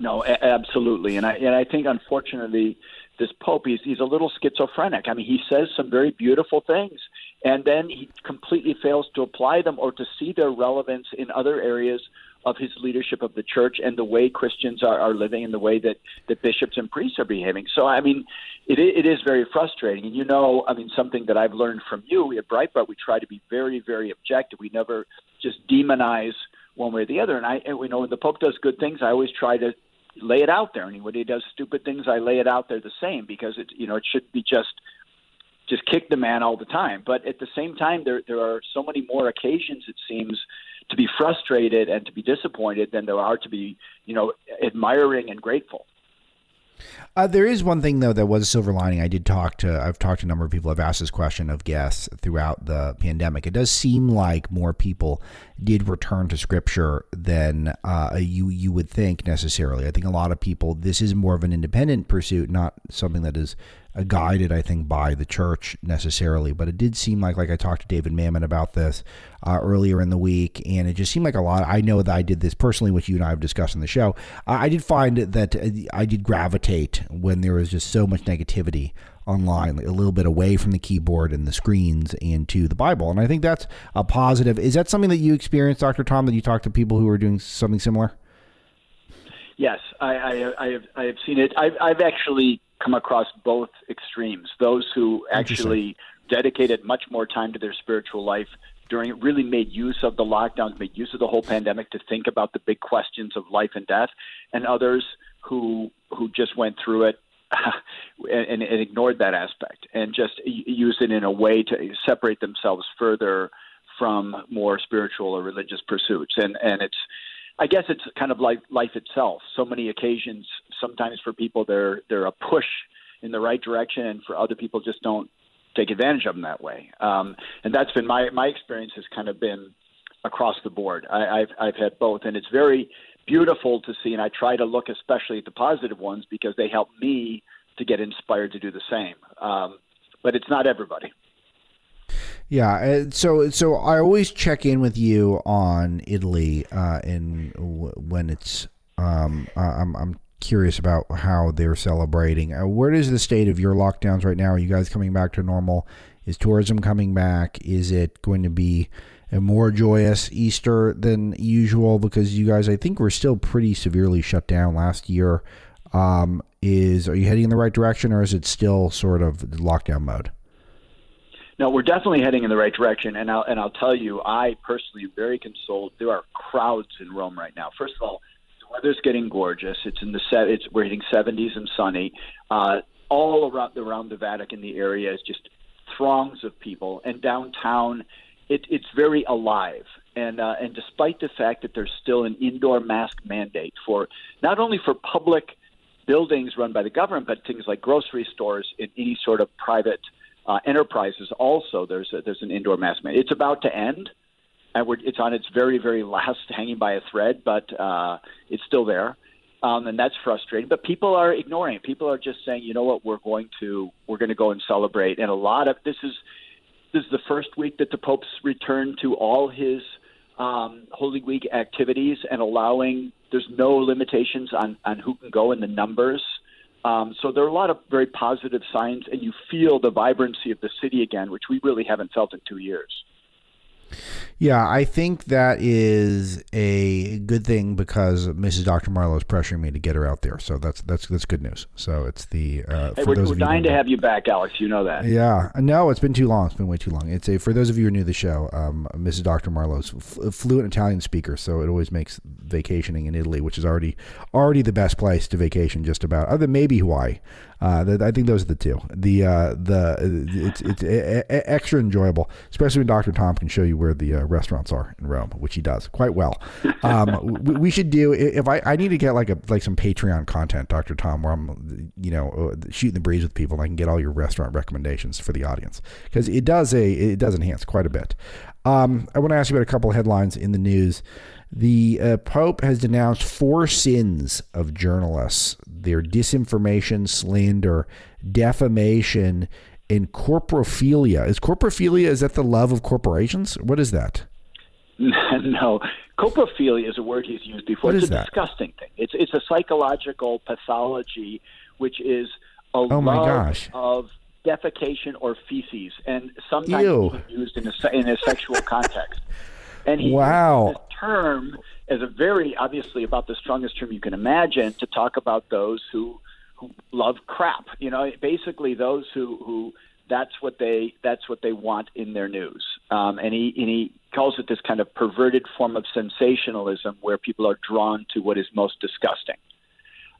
D: No, a- absolutely, and I and I think unfortunately this pope he's he's a little schizophrenic. I mean, he says some very beautiful things, and then he completely fails to apply them or to see their relevance in other areas of his leadership of the church and the way Christians are, are living and the way that, that bishops and priests are behaving. So, I mean, it, it is very frustrating. And you know, I mean, something that I've learned from you at Breitbart, we try to be very, very objective. We never just demonize one way or the other. And I, and we know when the Pope does good things, I always try to lay it out there. And when he does stupid things, I lay it out there the same because it, you know, it should be just just kick the man all the time. But at the same time, there there are so many more occasions it seems to be frustrated and to be disappointed than there are to be, you know, admiring and grateful.
A: Uh, there is one thing though that was a silver lining. I did talk to I've talked to a number of people. I've asked this question of guests throughout the pandemic. It does seem like more people did return to Scripture than uh, you you would think necessarily. I think a lot of people. This is more of an independent pursuit, not something that is guided, I think, by the church necessarily. But it did seem like, like I talked to David Mamet about this uh, earlier in the week, and it just seemed like a lot. I know that I did this personally, which you and I have discussed in the show. I did find that uh, I did gravitate when there was just so much negativity online, a little bit away from the keyboard and the screens and to the Bible. And I think that's a positive. Is that something that you experienced, Dr. Tom, that you talked to people who are doing something similar?
D: Yes, I, I, I have I have seen it. I've, I've actually come across both extremes. Those who actually dedicated much more time to their spiritual life during it, really made use of the lockdowns, made use of the whole pandemic to think about the big questions of life and death, and others who who just went through it [laughs] and, and, ignored that aspect and just used it in a way to separate themselves further from more spiritual or religious pursuits. And and it's I guess it's kind of like life itself. So many occasions, sometimes for people, they're they're a push in the right direction, and for other people, just don't take advantage of them that way. Um, and that's been my my experience has kind of been across the board. I, I've I've had both, and it's very beautiful to see. And I try to look especially at the positive ones because they help me to get inspired to do the same. Um, but it's not everybody.
A: Yeah, uh, so so I always check in with you on Italy, uh, and when it's um, I'm I'm curious about how they're celebrating. Uh, where is the state of your lockdowns right now? Are you guys coming back to normal? Is tourism coming back? Is it going to be a more joyous Easter than usual? Because you guys, I think, were still pretty severely shut down last year. Um, is are you heading in the right direction, or is it still sort of lockdown mode?
D: No, we're definitely heading in the right direction, and I'll and I'll tell you, I personally am very consoled. There are crowds in Rome right now. First of all, the weather's getting gorgeous. It's in the set. It's we're hitting 70s and sunny. Uh, all around around the Vatican, the area is just throngs of people, and downtown, it, it's very alive. And uh, and despite the fact that there's still an indoor mask mandate for not only for public buildings run by the government, but things like grocery stores and any sort of private uh, enterprises also there's a, there's an indoor mask mandate. It's about to end, and we're, it's on its very very [laughs] last, hanging by a thread, but uh, it's still there, um, and that's frustrating. But people are ignoring it. People are just saying, you know what, we're going to we're going to go and celebrate. And a lot of this is this is the first week that the Pope's returned to all his um, Holy Week activities and allowing. There's no limitations on on who can go in the numbers. Um, so there are a lot of very positive signs, and you feel the vibrancy of the city again, which we really haven't felt in two years.
A: Yeah, I think that is a good thing because Mrs. Dr. Marlow is pressuring me to get her out there. So that's that's that's good news. So it's the uh,
D: Hey,
A: for
D: we're,
A: those
D: we're
A: of you who
D: dying to have you back, Alex. You know that.
A: Yeah, no, it's been too long. It's been way too long. It's a for those of you who are new to the show. Um, Mrs. Dr. Marlow's f- fluent Italian speaker, so it always makes vacationing in Italy, which is already already the best place to vacation, just about. Other than maybe Hawaii. Uh, th- I think those are the two. The uh, the it's it's e- e- extra enjoyable, especially when Dr. Tom can show you where the uh, restaurants are in Rome, which he does quite well. Um, [laughs] we, we should do if I I need to get like a like some Patreon content, Dr. Tom, where I'm you know uh, shooting the breeze with people, and I can get all your restaurant recommendations for the audience because it does a it does enhance quite a bit. Um, I want to ask you about a couple of headlines in the news. The uh, Pope has denounced four sins of journalists: their disinformation, slander, defamation, and corporophilia. Is corporophilia is that the love of corporations? What is that? [laughs]
D: no, coprophilia is a word he's used before.
A: What
D: it's a
A: that?
D: disgusting thing. It's it's a psychological pathology, which is a
A: Oh, my
D: love
A: gosh.
D: of defecation or feces, and sometimes used in a in a sexual context. And he
A: Wow.
D: uses this term as a very obviously about the strongest term you can imagine to talk about those who who love crap. You know, basically those who who that's what they that's what they want in their news. Um, and he and he calls it this kind of perverted form of sensationalism where people are drawn to what is most disgusting.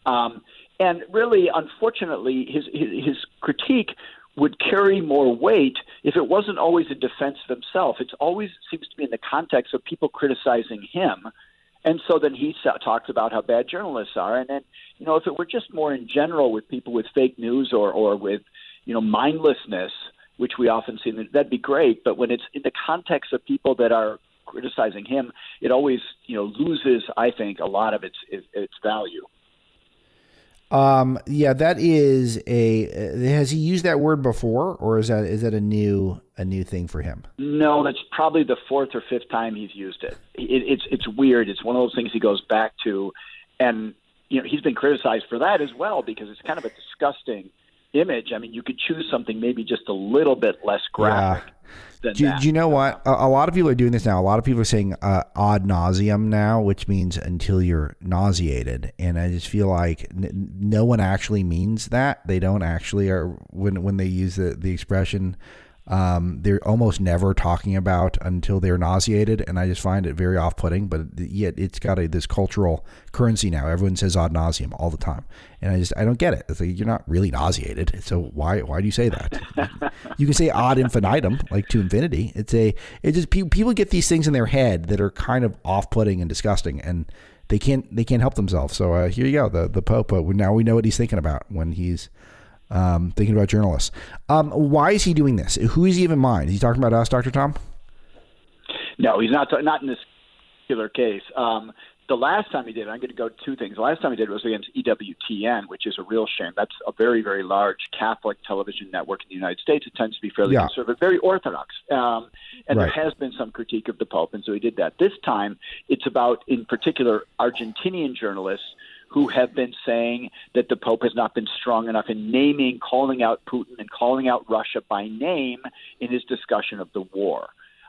D: Um, and really, unfortunately, his, his his critique would carry more weight if it wasn't always in defense of himself. It's always seems to be in the context of people criticizing him. And so then he talks about how bad journalists are. And then, you know, if it were just more in general with people with fake news or, or with, you know, mindlessness, which we often see, that'd be great. But when it's in the context of people that are criticizing him, it always, you know, loses, I think, a lot of its its, its value.
A: Um, yeah, that is a. Uh, has he used that word before, or is that is that a new a new thing for him?
D: No, that's probably the fourth or fifth time he's used it. it. It's it's weird. It's one of those things he goes back to, and you know he's been criticized for that as well because it's kind of a disgusting image. I mean, you could choose something maybe just a little bit less graphic than
A: Do,
D: that.
A: do you know what? A, a lot of people are doing this now. A lot of people are saying uh, ad nauseam now, which means until you're nauseated. And I just feel like n- no one actually means that. They don't actually are when when they use the the expression. Um, they're almost never talking about until they're nauseated, and I just find it very off-putting. But yet, it's got a this cultural currency now. Everyone says ad nauseam all the time, and I just I don't get it. It's like you're not really nauseated, so why why do you say that? [laughs] you can say ad infinitum, like to infinity. It's a it just pe- people get these things in their head that are kind of off-putting and disgusting, and they can't they can't help themselves. So uh, here you go, the the Pope. Uh, now we know what he's thinking about when he's um, thinking about journalists. Um, why is he doing this? Who is he even mind? Is he talking about us, Doctor Tom?
D: No, he's not. Not in this particular case. Um, the last time he did, it, I'm going to go two things. The last time he did was against EWTN, which is a real shame. That's a very, very large Catholic television network in the United States. It tends to be fairly
A: Yeah.
D: conservative, very orthodox. Um, and
A: Right.
D: there has been some critique of the Pope, and so he did that. This time, it's about, in particular, Argentinian journalists who have been saying that the Pope has not been strong enough in naming, calling out Putin, and calling out Russia by name in his discussion of the war.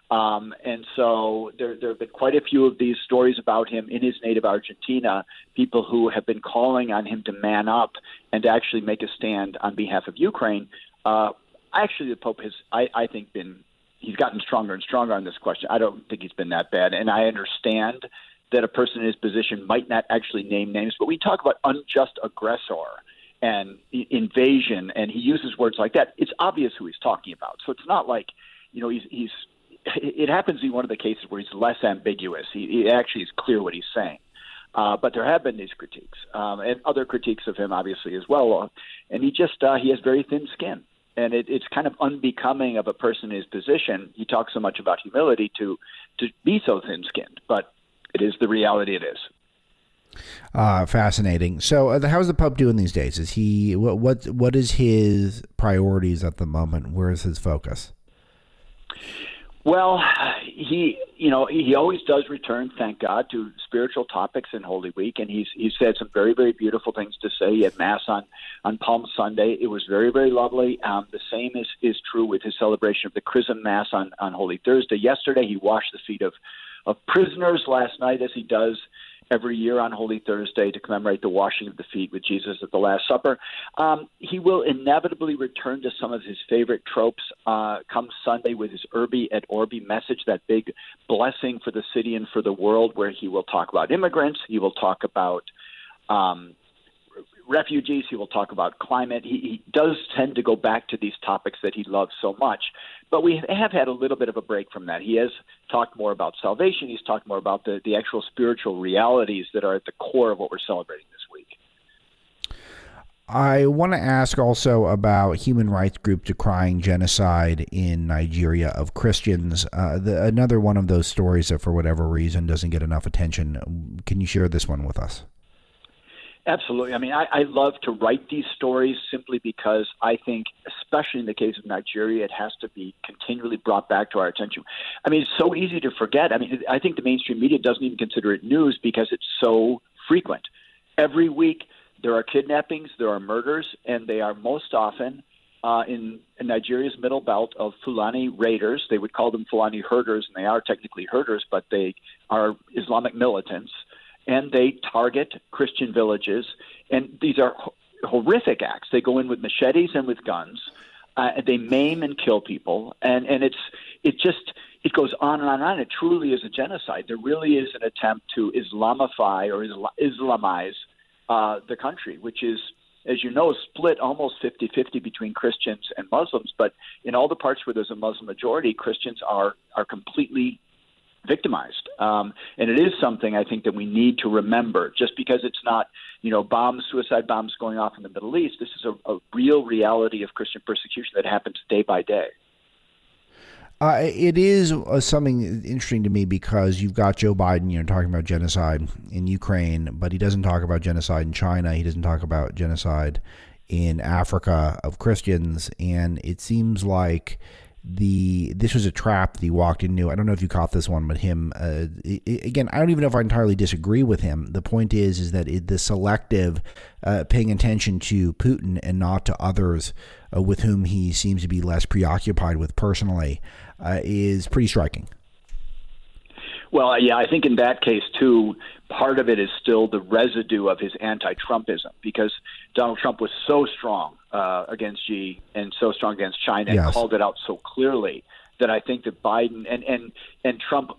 D: Um, and so there, there have been quite a few of these stories about him in his native Argentina, people who have been calling on him to man up and to actually make a stand on behalf of Ukraine. Uh, actually, the Pope has, I, I think, been he's gotten stronger and stronger on this question. I don't think he's been that bad, and I understand that a person in his position might not actually name names, but we talk about unjust aggressor and invasion, and he uses words like that. It's obvious who he's talking about. So it's not like, you know, he's he's. It happens be one of the cases where he's less ambiguous. He, he actually is clear what he's saying. Uh, but there have been these critiques um, and other critiques of him, obviously as well. And he just uh, he has very thin skin, and it, it's kind of unbecoming of a person in his position. He talks so much about humility to to be so thin-skinned, but it is the reality. It is.
A: Uh, fascinating. So, uh, how's the Pope doing these days? Is he what what what is his priorities at the moment? Where is his focus?
D: Well, he, you know, he always does return, thank God, to spiritual topics in Holy Week, and he's he's said some very very beautiful things to say. He had mass on on Palm Sunday. It was very very lovely. Um, the same is is true with his celebration of the Chrism Mass on on Holy Thursday. Yesterday, he washed the feet of of prisoners. Last night, as he does every year on Holy Thursday to commemorate the washing of the feet with Jesus at the Last Supper. Um, he will inevitably return to some of his favorite tropes uh, come Sunday with his Urbi et Orbi message, that big blessing for the city and for the world, where he will talk about immigrants, he will talk about um, refugees, he will talk about climate. He, he does tend to go back to these topics that he loves so much. But we have had a little bit of a break from that. He has talked more about salvation. He's talked more about the, the actual spiritual realities that are at the core of what we're celebrating this week.
A: I want to ask also about human rights group decrying genocide in Nigeria of Christians. Uh, the, another one of those stories that, for whatever reason, doesn't get enough attention. Can you share this one with us?
D: Absolutely. I mean, I, I love to write these stories simply because I think, especially in the case of Nigeria, it has to be continually brought back to our attention. I mean, it's so easy to forget. I mean, I think the mainstream media doesn't even consider it news because it's so frequent. Every week, there are kidnappings, there are murders, and they are most often uh, in, in Nigeria's middle belt of Fulani raiders. They would call them Fulani herders, and they are technically herders, but they are Islamic militants and they target Christian villages. And these are horrific acts. They go in with machetes and with guns. Uh, they maim and kill people, and and it's it just it goes on and on and on. It truly is a genocide. There really is an attempt to Islamify or Islamize uh, the country, which is, as you know, split almost 50-50 between Christians and Muslims. But in all the parts where there's a Muslim majority, Christians are are completely victimized. Um, and it is something I think that we need to remember. Just because it's not, you know, bombs, suicide bombs going off in the Middle East, this is a, a real reality of Christian persecution that happens day by day.
A: Uh, it is uh, something interesting to me because you've got Joe Biden, you know, talking about genocide in Ukraine, but he doesn't talk about genocide in China. He doesn't talk about genocide in Africa of Christians, and it seems like the this was a trap that he walked into. I don't know if you caught this one, but him uh, again. I don't even know if I entirely disagree with him. The point is, is that it, the selective uh, paying attention to Putin and not to others uh, with whom he seems to be less preoccupied with personally uh, is pretty striking.
D: Well, yeah, I think in that case too, part of it is still the residue of his anti-Trumpism because Donald Trump was so strong uh, against Xi and so strong against China yes. and called it out so clearly that I think that Biden and and and Trump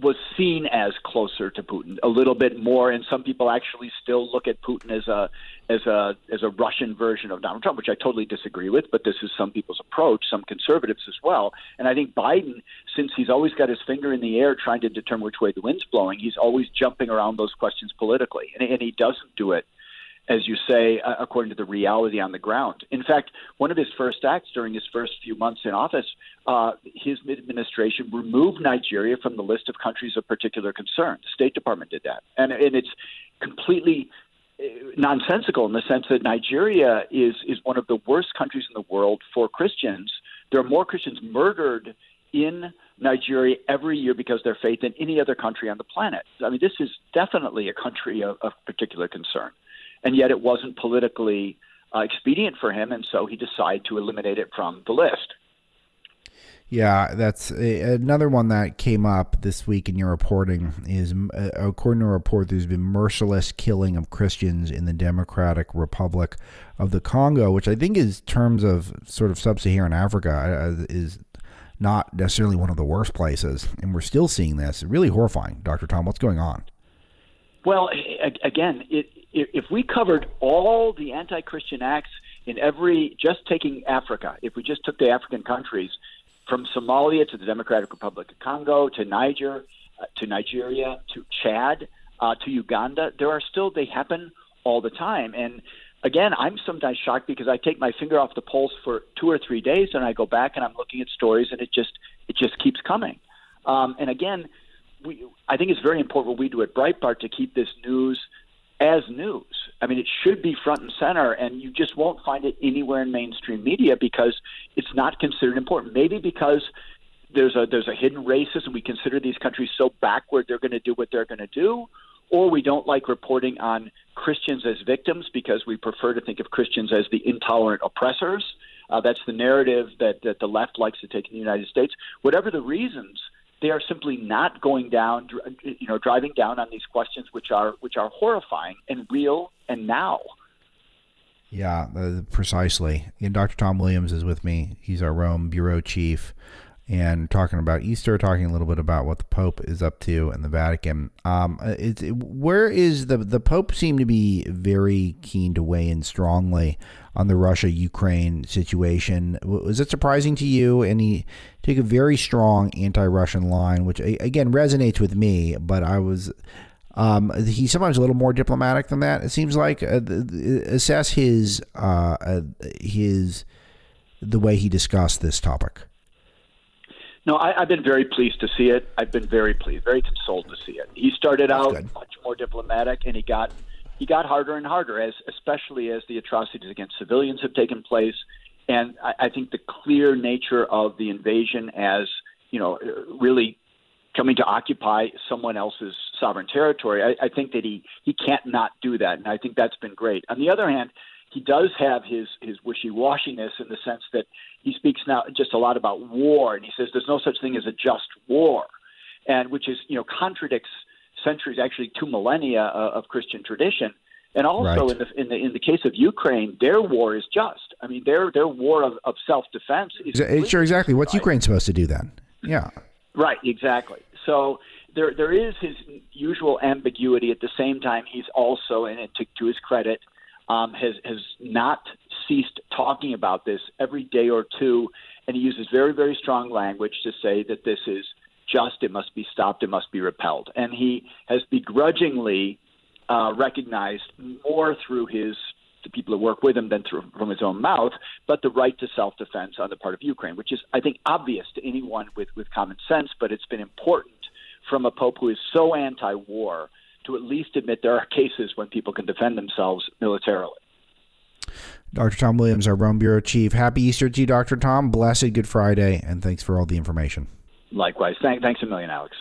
D: was seen as closer to Putin a little bit more, and some people actually still look at Putin as a as a as a Russian version of Donald Trump, which I totally disagree with. But this is some people's approach, some conservatives as well. And I think Biden, since he's always got his finger in the air trying to determine which way the wind's blowing, he's always jumping around those questions politically, and, and he doesn't do it as you say, uh, according to the reality on the ground. In fact, one of his first acts during his first few months in office, uh, his administration removed Nigeria from the list of countries of particular concern. The State Department did that, and and it's completely uh, nonsensical in the sense that Nigeria is is one of the worst countries in the world for Christians. There are more Christians murdered in Nigeria every year because of their faith than any other country on the planet. I mean, this is definitely a country of, of particular concern and yet it wasn't politically uh, expedient for him, and so he decided to eliminate it from the list.
A: Yeah, that's a, another one that came up this week in your reporting. Is uh, according to a report, there's been merciless killing of Christians in the Democratic Republic of the Congo, which I think is terms of sort of sub-Saharan Africa uh, is not necessarily one of the worst places, and we're still seeing this. Really horrifying, Dr. Tom. What's going on?
D: Well, again, it, if we covered all the anti-Christian acts in every, just taking Africa, if we just took the African countries from Somalia to the Democratic Republic of Congo to Niger uh, to Nigeria to Chad uh, to Uganda, there are still they happen all the time. And again, I'm sometimes shocked because I take my finger off the pulse for two or three days, and I go back and I'm looking at stories, and it just it just keeps coming. Um, and again, we, I think it's very important what we do at Breitbart to keep this news as news. I mean, it should be front and center, and you just won't find it anywhere in mainstream media because it's not considered important. Maybe because there's a there's a hidden racism. We consider these countries so backward they're going to do what they're going to do, or we don't like reporting on Christians as victims because we prefer to think of Christians as the intolerant oppressors. Uh, that's the narrative that, that the left likes to take in the United States. Whatever the reasons, they are simply not going down, you know, driving down on these questions which are which are horrifying and real and now.
A: Yeah, uh, precisely. And Dr. Tom Williams is with me. He's our Rome bureau chief and talking about Easter, talking a little bit about what the Pope is up to and the Vatican. Um, it's, it, where is the the Pope seemed to be very keen to weigh in strongly on the Russia Ukraine situation. Was it surprising to you? And he took a very strong anti Russian line, which again resonates with me, but I was. Um, he's sometimes a little more diplomatic than that. It seems like uh, assess his uh, uh, his the way he discussed this topic.
D: No, I, have been very pleased to see it. I've been very pleased, very consoled to see it. He started That's out good. much more diplomatic, and he got he got harder and harder, as especially as the atrocities against civilians have taken place, and I, I think the clear nature of the invasion as you know really coming to occupy someone else's sovereign territory. I, I think that he he can't not do that, and I think that's been great. On the other hand, he does have his his wishy washiness in the sense that he speaks now just a lot about war, and he says there's no such thing as a just war, and which is you know contradicts centuries, actually two millennia uh, of Christian tradition. And also right. in the in the in the case of Ukraine, their war is just. I mean, their their war of, of self defense is
A: sure exactly. What's right. Ukraine supposed to do then? Yeah.
D: Right. Exactly. So there there is his usual ambiguity. At the same time, he's also, and to, to his credit, um, has has not ceased talking about this every day or two, and he uses very very strong language to say that this is just, it must be stopped, it must be repelled, and he has begrudgingly uh, recognized more through his the people who work with him than through from his own mouth, but the right to self defense on the part of Ukraine, which is I think obvious to anyone with with common sense, but it's been important from a pope who is so anti-war to at least admit there are cases when people can defend themselves militarily.
A: Dr. Tom Williams, our Rome Bureau Chief. Happy Easter to you, Dr. Tom. Blessed Good Friday, and thanks for all the information.
D: Likewise. Thank, thanks a million, Alex.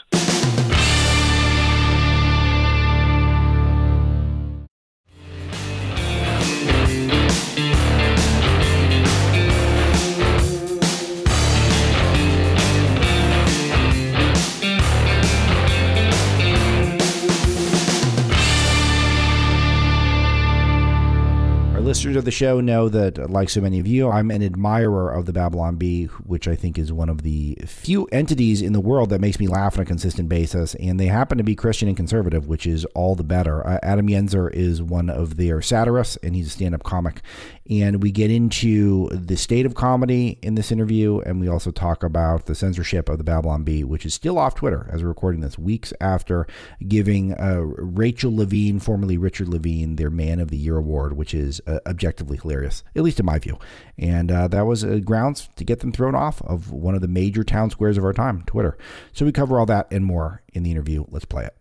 A: Listeners of the show know that, like so many of you, I'm an admirer of the Babylon Bee, which I think is one of the few entities in the world that makes me laugh on a consistent basis. And they happen to be Christian and conservative, which is all the better. Uh, Adam Yenser is one of their satirists, and he's a stand up comic. And we get into the state of comedy in this interview, and we also talk about the censorship of the Babylon Bee, which is still off Twitter as we're recording this, weeks after giving uh, Rachel Levine, formerly Richard Levine, their Man of the Year award, which is uh, objectively hilarious, at least in my view. And uh, that was uh, grounds to get them thrown off of one of the major town squares of our time, Twitter. So we cover all that and more in the interview. Let's play it.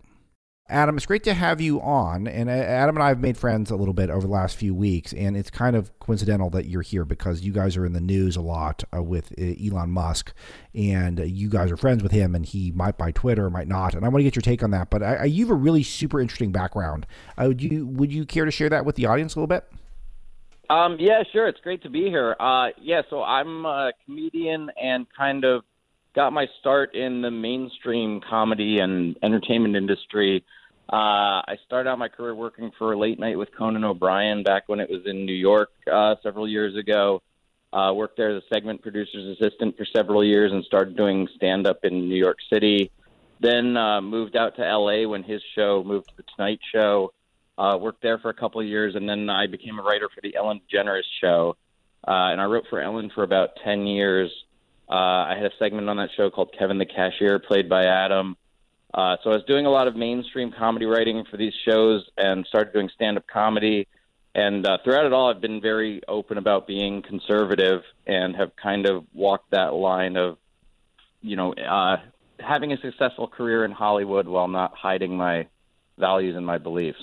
A: Adam, it's great to have you on. And uh, Adam and I have made friends a little bit over the last few weeks, and it's kind of coincidental that you're here because you guys are in the news a lot uh, with uh, Elon Musk, and uh, you guys are friends with him, and he might buy Twitter, might not. And I want to get your take on that. But I, I, you have a really super interesting background. Uh, would you would you care to share that with the audience a little bit?
E: Um, yeah, sure. It's great to be here. Uh, yeah, so I'm a comedian and kind of got my start in the mainstream comedy and entertainment industry uh, I started out my career working for Late Night with Conan O'Brien back when it was in New York uh, several years ago. Uh, worked there as a segment producer's assistant for several years and started doing stand up in New York City. Then uh, moved out to LA when his show moved to The Tonight Show. Uh, worked there for a couple of years, and then I became a writer for The Ellen DeGeneres Show. Uh, and I wrote for Ellen for about 10 years. Uh, I had a segment on that show called Kevin the Cashier, played by Adam. Uh, so I was doing a lot of mainstream comedy writing for these shows and started doing stand up comedy. And uh, throughout it all, I've been very open about being conservative and have kind of walked that line of, you know, uh, having a successful career in Hollywood while not hiding my values and my beliefs.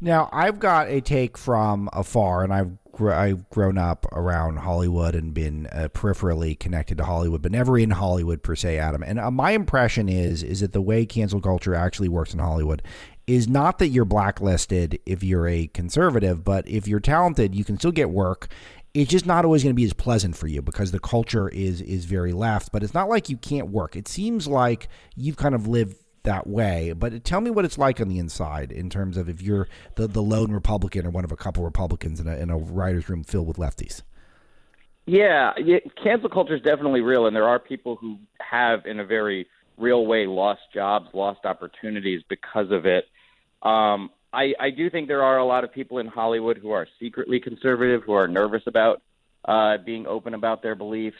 A: Now, I've got a take from afar, and I've gr- I've grown up around Hollywood and been uh, peripherally connected to Hollywood, but never in Hollywood per se, Adam. And uh, my impression is is that the way cancel culture actually works in Hollywood is not that you're blacklisted if you're a conservative, but if you're talented, you can still get work. It's just not always going to be as pleasant for you because the culture is is very left. But it's not like you can't work. It seems like you've kind of lived that way. But tell me what it's like on the inside in terms of if you're the, the lone Republican or one of a couple Republicans in a, in a writer's room filled with lefties.
E: Yeah, yeah, cancel culture is definitely real, and there are people who have, in a very real way, lost jobs, lost opportunities because of it. Um, I, I do think there are a lot of people in Hollywood who are secretly conservative, who are nervous about uh, being open about their beliefs.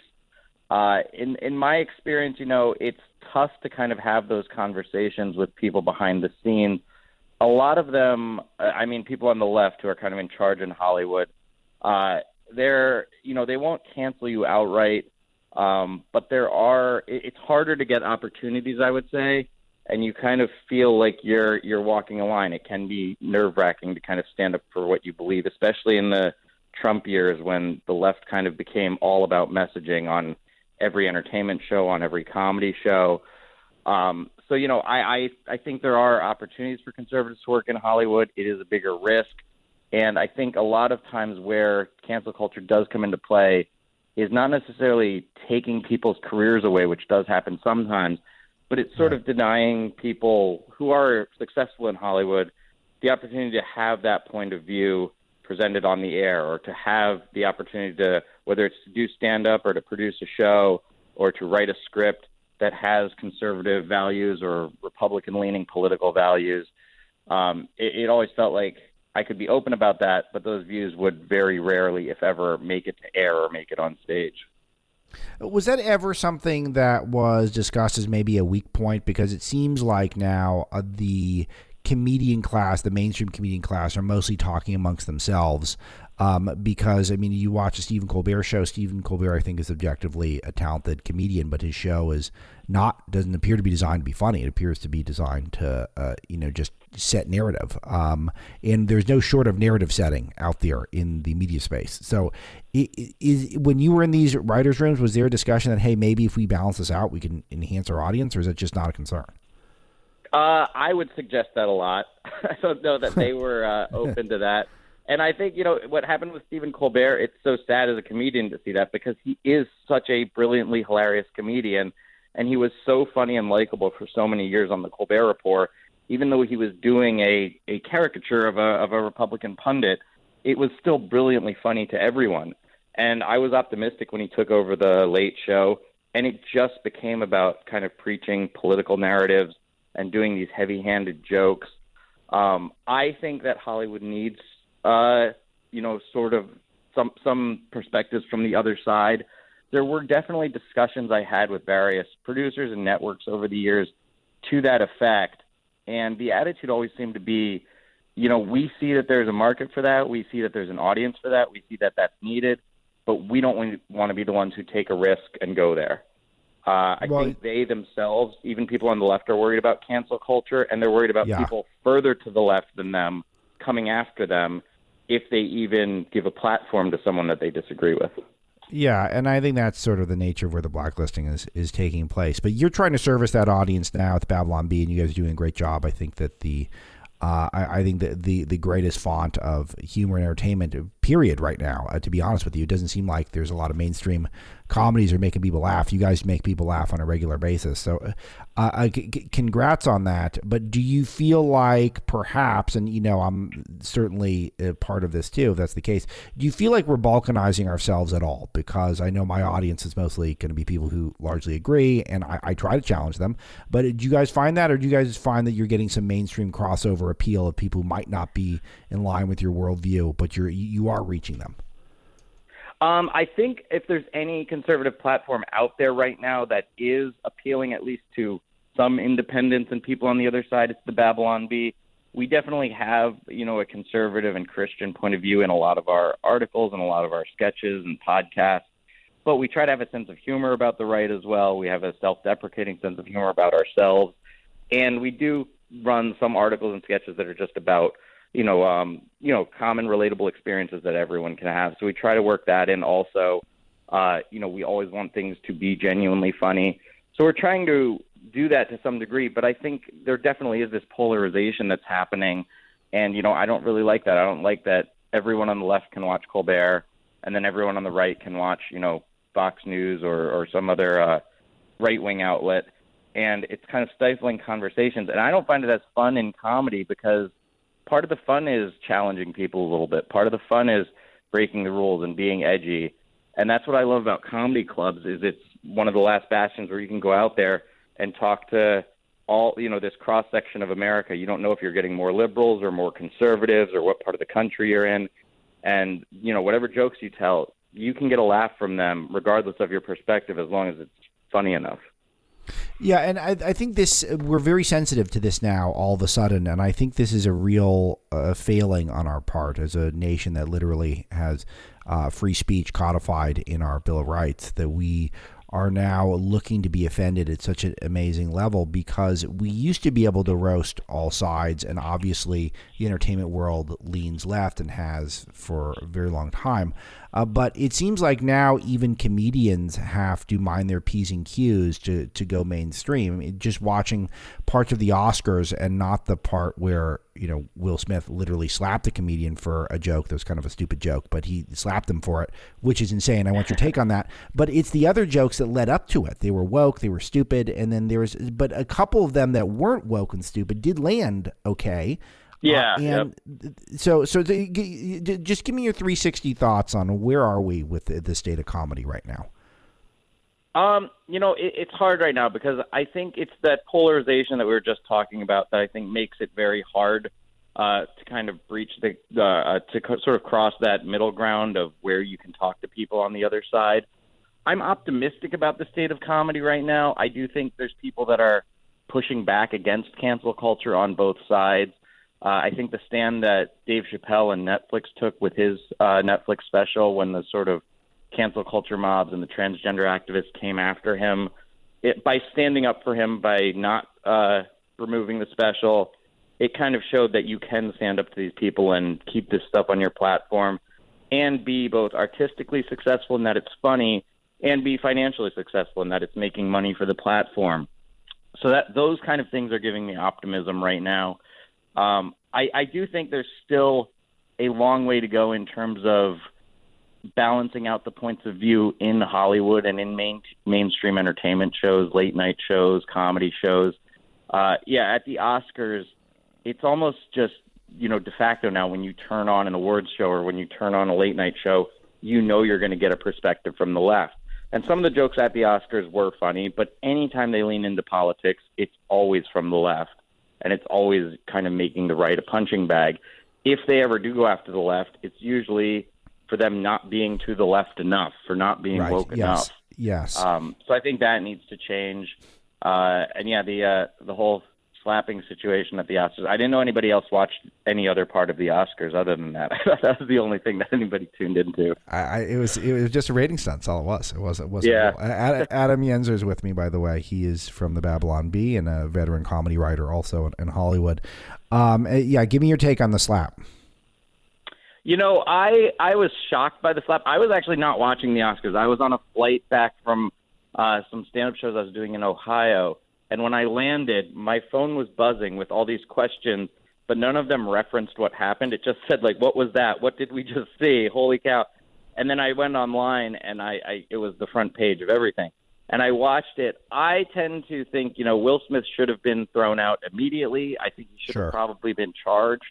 E: Uh, in in my experience, you know, it's tough to kind of have those conversations with people behind the scenes. A lot of them, I mean, people on the left who are kind of in charge in Hollywood, uh, they're, you know, they won't cancel you outright, um, but there are. It's harder to get opportunities, I would say, and you kind of feel like you're you're walking a line. It can be nerve wracking to kind of stand up for what you believe, especially in the Trump years when the left kind of became all about messaging on every entertainment show, on every comedy show. Um, so you know, I, I I think there are opportunities for conservatives to work in Hollywood. It is a bigger risk, and I think a lot of times where cancel culture does come into play is not necessarily taking people's careers away, which does happen sometimes, but it's sort of denying people who are successful in Hollywood the opportunity to have that point of view presented on the air or to have the opportunity to whether it's to do stand up or to produce a show or to write a script that has conservative values or Republican leaning political values. Um, it, it always felt like I could be open about that, but those views would very rarely, if ever, make it to air or make it on stage.
A: Was that ever something that was discussed as maybe a weak point? Because it seems like now uh, the comedian class, the mainstream comedian class, are mostly talking amongst themselves. Um, because I mean, you watch a Stephen Colbert show. Stephen Colbert, I think, is objectively a talented comedian, but his show is not doesn't appear to be designed to be funny. It appears to be designed to, uh, you know, just set narrative. Um, and there's no short of narrative setting out there in the media space. So, is when you were in these writers' rooms, was there a discussion that hey, maybe if we balance this out, we can enhance our audience, or is it just not a concern?
E: Uh, I would suggest that a lot. [laughs] I don't know that they were uh, [laughs] open to that. And I think, you know, what happened with Stephen Colbert, it's so sad as a comedian to see that because he is such a brilliantly hilarious comedian. And he was so funny and likable for so many years on the Colbert Report. Even though he was doing a, a caricature of a, of a Republican pundit, it was still brilliantly funny to everyone. And I was optimistic when he took over the late show. And it just became about kind of preaching political narratives and doing these heavy-handed jokes. Um, I think that Hollywood needs, uh, you know, sort of some some perspectives from the other side. There were definitely discussions I had with various producers and networks over the years to that effect, and the attitude always seemed to be, you know, we see that there's a market for that, we see that there's an audience for that, we see that that's needed, but we don't want to be the ones who take a risk and go there. Uh, I well, think they themselves, even people on the left, are worried about cancel culture, and they're worried about yeah. people further to the left than them coming after them if they even give a platform to someone that they disagree with.
A: Yeah, and I think that's sort of the nature of where the blacklisting is is taking place. But you're trying to service that audience now with Babylon Bee, and you guys are doing a great job. I think that the uh, I, I, think that the the greatest font of humor and entertainment, period, right now. Uh, to be honest with you, it doesn't seem like there's a lot of mainstream comedies are making people laugh. You guys make people laugh on a regular basis. So, uh, uh, c- congrats on that. But do you feel like perhaps, and you know, I'm certainly part of this too, if that's the case, do you feel like we're balkanizing ourselves at all? Because I know my audience is mostly going to be people who largely agree, and I, I try to challenge them. But do you guys find that, or do you guys find that you're getting some mainstream crossover appeal of people who might not be in line with your worldview, but you're you are reaching them?
E: Um, I think if there's any conservative platform out there right now that is appealing at least to some independents and people on the other side, it's the Babylon Bee. We definitely have, you know, a conservative and Christian point of view in a lot of our articles and a lot of our sketches and podcasts. But we try to have a sense of humor about the right as well. We have a self-deprecating sense of humor about ourselves, and we do run some articles and sketches that are just about you know, um, you know, common relatable experiences that everyone can have. So we try to work that in also. Uh, you know, we always want things to be genuinely funny. So we're trying to do that to some degree, but I think there definitely is this polarization that's happening. And, you know, I don't really like that. I don't like that everyone on the left can watch Colbert and then everyone on the right can watch, you know, Fox News or, or some other uh, right wing outlet. And it's kind of stifling conversations. And I don't find it as fun in comedy because part of the fun is challenging people a little bit. Part of the fun is breaking the rules and being edgy. And that's what I love about comedy clubs is it's one of the last bastions where you can go out there and talk to all you know this cross section of America. You don't know if you're getting more liberals or more conservatives or what part of the country you're in, and you know whatever jokes you tell, you can get a laugh from them regardless of your perspective as long as it's funny enough.
A: Yeah, and I, I think this we're very sensitive to this now all of a sudden, and I think this is a real uh, failing on our part as a nation that literally has uh, free speech codified in our Bill of Rights. That we are now looking to be offended at such an amazing level because we used to be able to roast all sides, and obviously the entertainment world leans left and has for a very long time. Uh, but it seems like now even comedians have to mind their P's and Q's to, to go mainstream. I mean, just watching parts of the Oscars and not the part where, you know, Will Smith literally slapped a comedian for a joke that was kind of a stupid joke, but he slapped them for it, which is insane. I want your take on that. [laughs] But it's the other jokes that led up to it. They were woke, they were stupid, and then there was, but a couple of them that weren't woke and stupid did land okay.
E: Yeah.
A: Uh, and yep. so, so the, just give me your 360 thoughts on where are we with the, state of comedy right now?
E: Um, you know, it, it's hard right now because I think it's that polarization that we were just talking about that I think makes it very hard uh, to kind of breach the uh, to co- sort of cross that middle ground of where you can talk to people on the other side. I'm optimistic about the state of comedy right now. I do think there's people that are pushing back against cancel culture on both sides. Uh, I think the stand that Dave Chappelle and Netflix took with his uh, Netflix special when the sort of cancel culture mobs and the transgender activists came after him, it, by standing up for him, by not uh, removing the special, it kind of showed that you can stand up to these people and keep this stuff on your platform and be both artistically successful in that it's funny and be financially successful in that it's making money for the platform. So that those kind of things are giving me optimism right now. Um, I, I do think there's still a long way to go in terms of balancing out the points of view in Hollywood and in main, mainstream entertainment shows, late night shows, comedy shows. Uh, yeah, at the Oscars, it's almost just you know de facto now. When you turn on an awards show or when you turn on a late night show, you know you're going to get a perspective from the left. And some of the jokes at the Oscars were funny, but anytime they lean into politics, it's always from the left and it's always kind of making the right a punching bag. If they ever do go after the left, it's usually for them not being to the left enough, for not being
A: right.
E: woke
A: yes.
E: enough.
A: Yes.
E: Um, so I think that needs to change. Uh, and yeah, the uh, the whole slapping situation at the Oscars. I didn't know anybody else watched any other part of the Oscars other than that. [laughs] I thought that was the only thing that anybody tuned into.
A: I, I it was it was just a rating stunt. That's all it was. It wasn't. It wasn't
E: yeah.
A: Adam, Adam Yenser is with me, by the way. He is from the Babylon Bee and a veteran comedy writer, also in, in Hollywood. Um, eh, yeah, give me your take on the slap.
E: You know, I I was shocked by the slap. I was actually not watching the Oscars. I was on a flight back from uh, some stand-up shows I was doing in Ohio and when I landed, my phone was buzzing with all these questions, but none of them referenced what happened. It just [laughs] said like, "What was that? What did we just [laughs] see? Holy cow!" And then I went online, and I, I it was the front page of everything. And I watched it. I tend to think, you know, Will Smith should have been thrown out immediately. I think he should
A: Sure.
E: have probably been charged.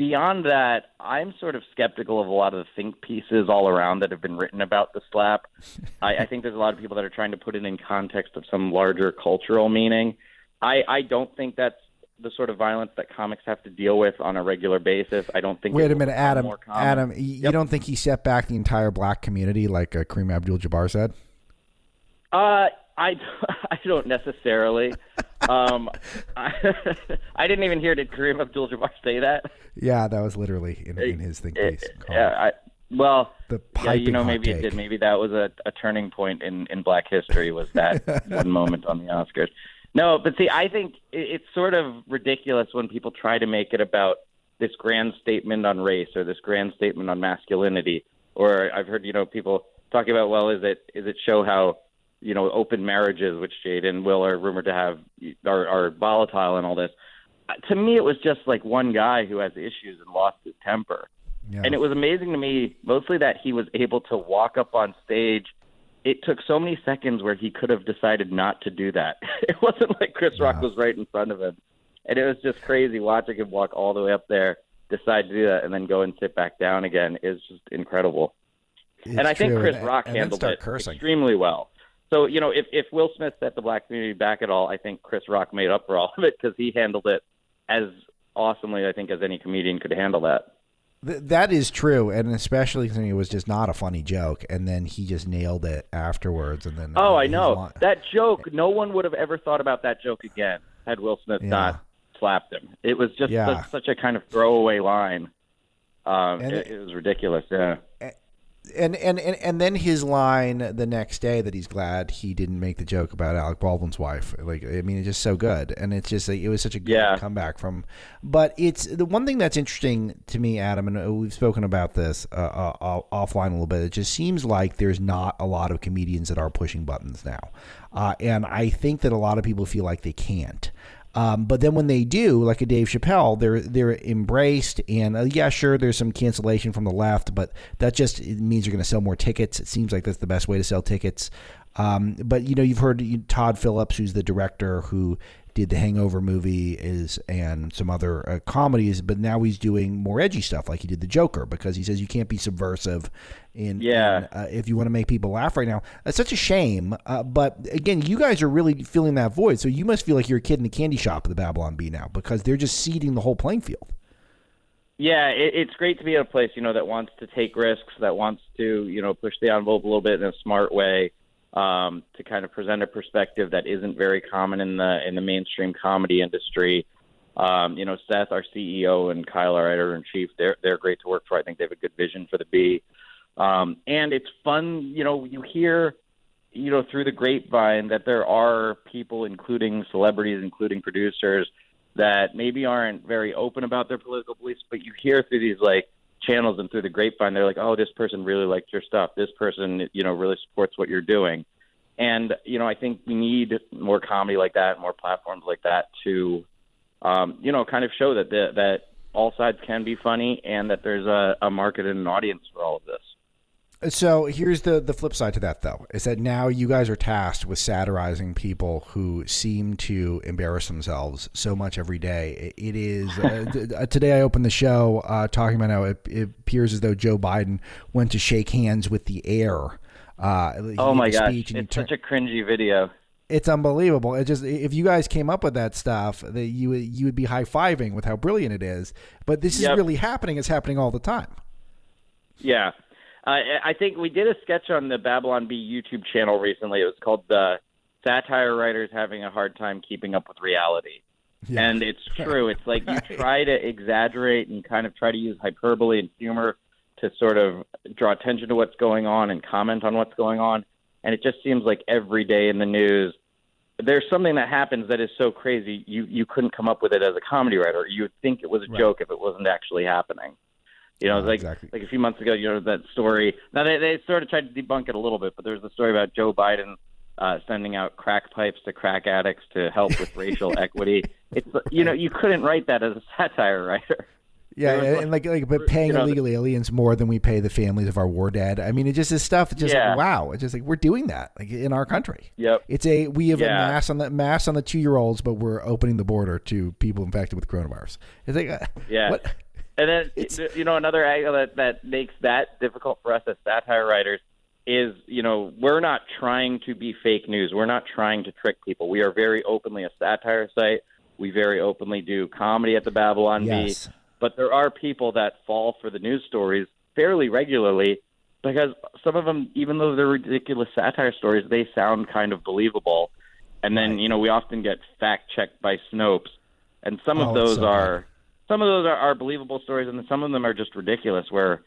E: Beyond that, I'm sort of skeptical of a lot of the think pieces all around that have been written about the slap. [laughs] I, I think there's a lot of people that are trying to put it in context of some larger cultural meaning. I, I don't think that's the sort of violence that comics have to deal with on a regular basis. I don't think. it
A: Wait a minute, Adam. Adam, you
E: Yep.
A: don't think he set back the entire black community like uh, Kareem Abdul-Jabbar said?
E: Uh, I, [laughs] I don't necessarily. Um, I, [laughs] I didn't even hear did Kareem Abdul-Jabbar say that.
A: Yeah, that was literally in, in his think piece.
E: Yeah, I, well,
A: the
E: yeah, you know, maybe it did. Maybe that was a, a turning point in, in Black history. Was that [laughs] one moment on the Oscars? No, but see, I think it, it's sort of ridiculous when people try to make it about this grand statement on race or this grand statement on masculinity. Or I've heard you know people talking about well, is it is it show how you know open marriages, which Jada and Will are rumored to have, are, are volatile and all this. Uh, to me, it was just like one guy who has issues and lost his temper.
A: Yeah.
E: And it was amazing to me, mostly that he was able to walk up on stage. It took so many seconds where he could have decided not to do that. [laughs] It wasn't like Chris Rock was right in front of him. And it was just crazy watching him walk all the way up there, decide to do that, and then go and sit back down again is just incredible. and I
A: It's
E: think. Chris Rock
A: and
E: handled
A: start
E: it
A: cursing.
E: extremely well. So, you know, if, if Will Smith set the black community back at all, I think Chris Rock made up for all of it because he handled it as awesomely, I think, as any comedian could handle that.
A: Th- that is true, and especially because it was just not a funny joke, and then he just nailed it afterwards, and then
E: Oh,
A: uh,
E: I know. That joke, no one would have ever thought about that joke again had Will Smith
A: Yeah.
E: not slapped him. It was just
A: Yeah.
E: such, such a kind of throwaway line. Um, it-
A: it
E: was ridiculous, yeah.
A: And, and and and then his line the next day that he's glad he didn't make the joke about Alec Baldwin's wife. Like I mean, it's just so good, and it's just like, it was such a good
E: Yeah.
A: comeback from. But it's the one thing that's interesting to me, Adam, and uh, we've spoken about this uh, uh, offline a little bit. It just seems like there's not a lot of comedians that are pushing buttons now, uh, and I think that a lot of people feel like they can't. Um, but then when they do, like a Dave Chappelle, they're they're embraced, and uh, yeah, sure, there's some cancellation from the left, but that just means you're going to sell more tickets. It seems like that's the best way to sell tickets. Um, but you know, you've heard Todd Phillips, who's the director who did the Hangover movie, is and some other uh, comedies, but now he's doing more edgy stuff, like he did the Joker, because he says you can't be subversive in
E: Yeah.
A: uh, if you want to make people laugh right now. That's such a shame. Uh, but again, you guys are really filling that void. So you must feel like you're a kid in a candy shop at the Babylon Bee now because they're just seeding the whole playing field.
E: Yeah, it, it's great to be at a place you know that wants to take risks, that wants to you know push the envelope a little bit in a smart way, um, to kind of present a perspective that isn't very common in the in the mainstream comedy industry. Um, you know, Seth, our CEO, and Kyle, our editor in chief, they're they're great to work for. I think they have a good vision for the Bee, um, and it's fun. You know, you hear, you know, through the grapevine that there are people, including celebrities, including producers, that maybe aren't very open about their political beliefs, but you hear through these like channels and through the grapevine, they're like, oh, this person really liked your stuff. This person, you know, really supports what you're doing. And, you know, I think we need more comedy like that, more platforms like that to, um, you know, kind of show that the, that all sides can be funny and that there's a, a market and an audience for all of this.
A: So here's the the flip side to that, though, is that now you guys are tasked with satirizing people who seem to embarrass themselves so much every day. It is uh, [laughs] uh, today. I opened the show uh, talking about how it, it appears as though Joe Biden went to shake hands with the air. Uh,
E: Oh my gosh,
A: speech
E: it's
A: turned-
E: such a cringy video.
A: it's unbelievable. It just if you guys came up with that stuff, that you would you would be high fiving with how brilliant it is. But this is really happening. It's happening all the time.
E: Yeah. I think we did a sketch on the Babylon Bee YouTube channel recently. It was called the Satire Writers Having a Hard Time Keeping Up with Reality.
A: Yeah.
E: And it's [laughs] true. It's like you try to exaggerate and kind of try to use hyperbole and humor to sort of draw attention to what's going on and comment on what's going on. And it just seems like every day in the news, there's something that happens that is so crazy you you couldn't come up with it as a comedy writer. You would think it was a
A: Right.
E: joke if it wasn't actually happening. You know, like
A: exactly.
E: like a few months ago, you know that story. Now they they sort of tried to debunk it a little bit, but there was the story about Joe Biden uh, sending out crack pipes to crack addicts to help with racial [laughs] equity. It's you know you couldn't write that as a satire writer.
A: Yeah, and,
E: like-
A: like like but paying
E: you know,
A: illegal aliens more than we pay the families of our war dead. I mean, it just is stuff. Just
E: Yeah.
A: like, wow. It's just like we're doing that like in our country.
E: Yep.
A: It's a we have a mass on the mass on the two year olds, but we're opening the border to people infected with coronavirus. It's like, uh,
E: Yeah.
A: what?
E: And then you know another angle that that makes that difficult for us as satire writers is you know we're not trying to be fake news. We're not trying to trick people. We are very openly a satire site. We very openly do comedy at the Babylon
A: Yes.
E: Bee. But there are people that fall for the news stories fairly regularly because some of them, even though they're ridiculous satire stories, they sound kind of believable. And then you know we often get fact checked by Snopes, and some
A: Oh,
E: of
A: it's
E: those
A: so
E: are some of those are, are believable stories, and some of them are just ridiculous. Where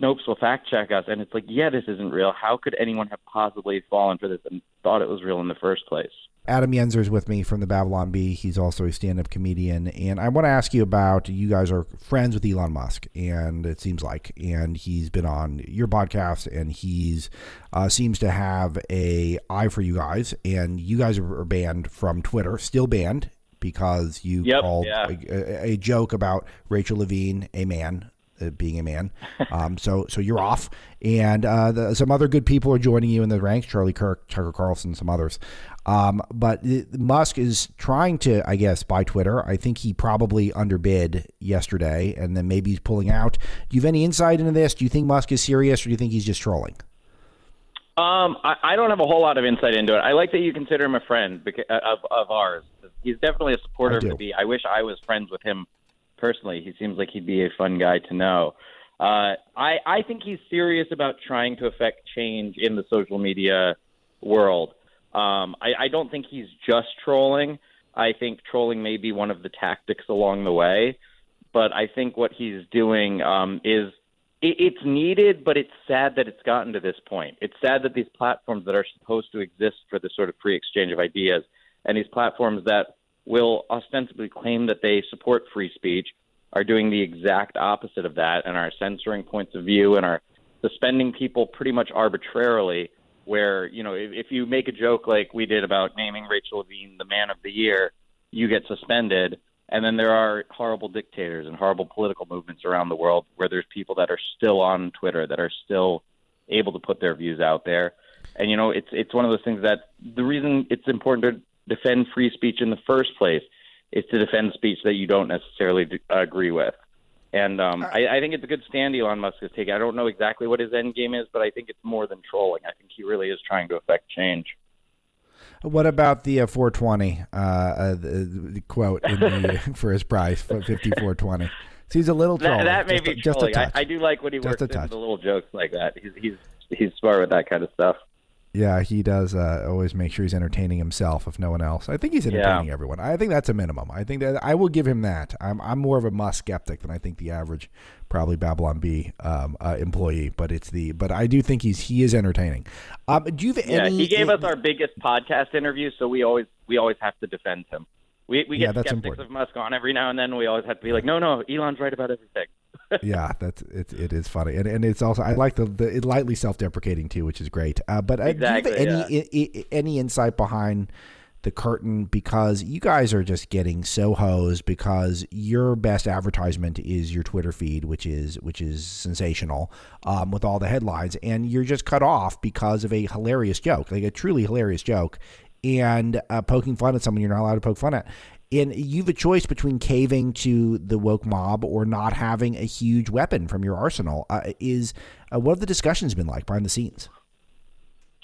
E: Snopes will fact check us, and it's like, yeah, this isn't real. How could anyone have possibly fallen for this and thought it was real in the first place?
A: Adam Yenser is with me from the Babylon Bee. He's also a stand-up comedian, and I want to ask you about. You guys are friends with Elon Musk, and it seems like, and he's been on your podcast, and he's uh, seems to have a eye for you guys, and you guys are banned from Twitter, still banned because you
E: Yep,
A: called
E: yeah.
A: a, a joke about Rachel Levine a man. Uh, being a man, [laughs] um, so so you're off, and uh, the, some other good people are joining you in the ranks. Charlie Kirk, Tucker Carlson, some others. Um, but Musk is trying to, I guess, buy Twitter. I think he probably underbid yesterday, and then maybe he's pulling out. Do you have any insight into this? Do you think Musk is serious, or do you think he's just trolling?
E: Um, I, I don't have a whole lot of insight into it. I like that you consider him a friend beca- uh, of of ours. He's definitely a supporter of the bee. I wish I was friends with him personally. He seems like he'd be a fun guy to know. Uh, I I think he's serious about trying to affect change in the social media world. Um, I, I don't think he's just trolling. I think trolling may be one of the tactics along the way, but I think what he's doing um, is it, it's needed, but it's sad that it's gotten to this point. It's sad that these platforms that are supposed to exist for this sort of free exchange of ideas and these platforms that will ostensibly claim that they support free speech are doing the exact opposite of that and are censoring points of view and are suspending people pretty much arbitrarily. Where, you know, if, if you make a joke like we did about naming Rachel Levine the man of the year, you get suspended. And then there are horrible dictators and horrible political movements around the world where there's people that are still on Twitter that are still able to put their views out there. And you know, it's it's one of those things that the reason it's important to defend free speech in the first place is to defend speech that you don't necessarily d- agree with. And um, I, I think it's a good stand Elon Musk is taking. I don't know exactly what his end game is, but I think it's more than trolling. I think he really is trying to affect change.
A: What about the uh, 420 uh, uh, the, quote in the, [laughs] for his price, 5420? So he's a little trolling.
E: That, that may
A: just,
E: be
A: a- just a
E: trolling. I,
A: touch.
E: I do like when he
A: Just
E: works
A: a
E: into
A: touch.
E: the little jokes like that. He's he's he's smart with that kind of stuff.
A: Yeah, he does uh, always make sure he's entertaining himself, if no one else. I think he's entertaining everyone. I think that's a minimum. I think that I will give him that. I'm I'm more of a Musk skeptic than I think the average, probably Babylon Bee um, uh, employee. But it's the but I do think he's he is entertaining. Um, do you have
E: Yeah,
A: any?
E: he gave us our biggest podcast interview, so we always we always have to defend him. We we
A: Yeah,
E: get
A: that's
E: skeptics
A: important.
E: of Musk on every now and then. We always have to be like, no, no, Elon's right about everything.
A: Yeah, that's it. It is funny, and and it's also I like the the lightly self deprecating too, which is great. Uh, but uh,
E: Exactly,
A: do you have any i- i- any insight behind the curtain because you guys are just getting so hosed because your best advertisement is your Twitter feed, which is which is sensational um, with all the headlines, and you're just cut off because of a hilarious joke, like a truly hilarious joke, and uh, poking fun at someone you're not allowed to poke fun at. And you have a choice between caving to the woke mob or not having a huge weapon from your arsenal. Uh, is uh, what have the discussions been like behind the scenes?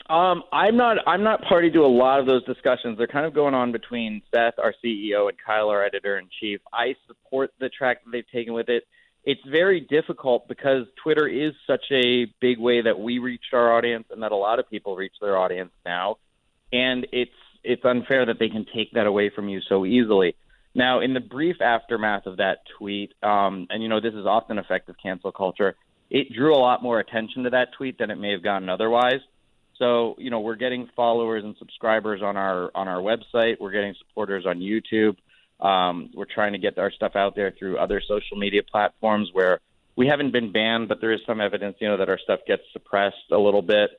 E: Um, I'm not I'm not party to a lot of those discussions. They're kind of going on between Seth, our CEO, and Kyle, our editor in chief. I support the track that they've taken with it. It's very difficult because Twitter is such a big way that we reached our audience and that a lot of people reach their audience now. And it's it's unfair that they can take that away from you so easily. Now, in the brief aftermath of that tweet, um, and you know this is often effective cancel culture, it drew a lot more attention to that tweet than it may have gotten otherwise. So, you know, we're getting followers and subscribers on our on our website. We're getting supporters on YouTube. Um, we're trying to get our stuff out there through other social media platforms where we haven't been banned, but there is some evidence, you know, that our stuff gets suppressed a little bit.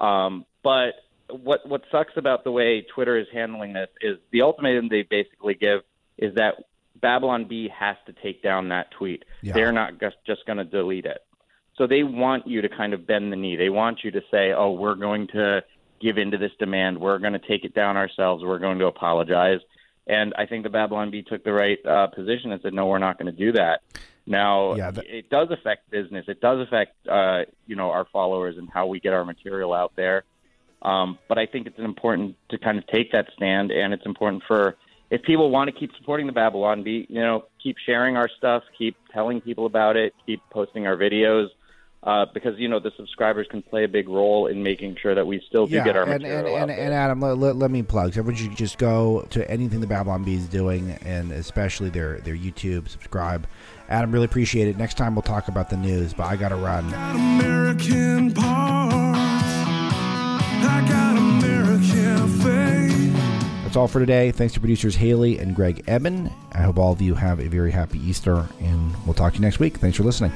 E: Um, but what what sucks about the way Twitter is handling this is the ultimatum they basically give is that Babylon Bee has to take down that tweet.
A: Yeah.
E: They're not just just going to delete it. So they want you to kind of bend the knee. They want you to say, "Oh, we're going to give into this demand. We're going to take it down ourselves. We're going to apologize." And I think the Babylon Bee took the right uh, position and said, "No, we're not going to do that." Now,
A: Yeah, that-
E: it does affect business. It does affect, uh, you know, our followers and how we get our material out there. Um, but I think it's important to kind of take that stand, and it's important for if people want to keep supporting the Babylon Bee, you know, keep sharing our stuff, keep telling people about it, keep posting our videos, uh, because you know the subscribers can play a big role in making sure that we still do get our
A: and,
E: material
A: and, and,
E: there.
A: and Adam, let, let, let me plug. So everyone should just go to anything the Babylon Bee is doing, and especially their their YouTube. Subscribe. Adam, really appreciate it. Next time we'll talk about the news, but I got to run.
F: got American parts.
A: That's all for today. Thanks to producers Haley and Greg Eben. I hope all of you have a very happy Easter, and we'll talk to you next week. Thanks for listening.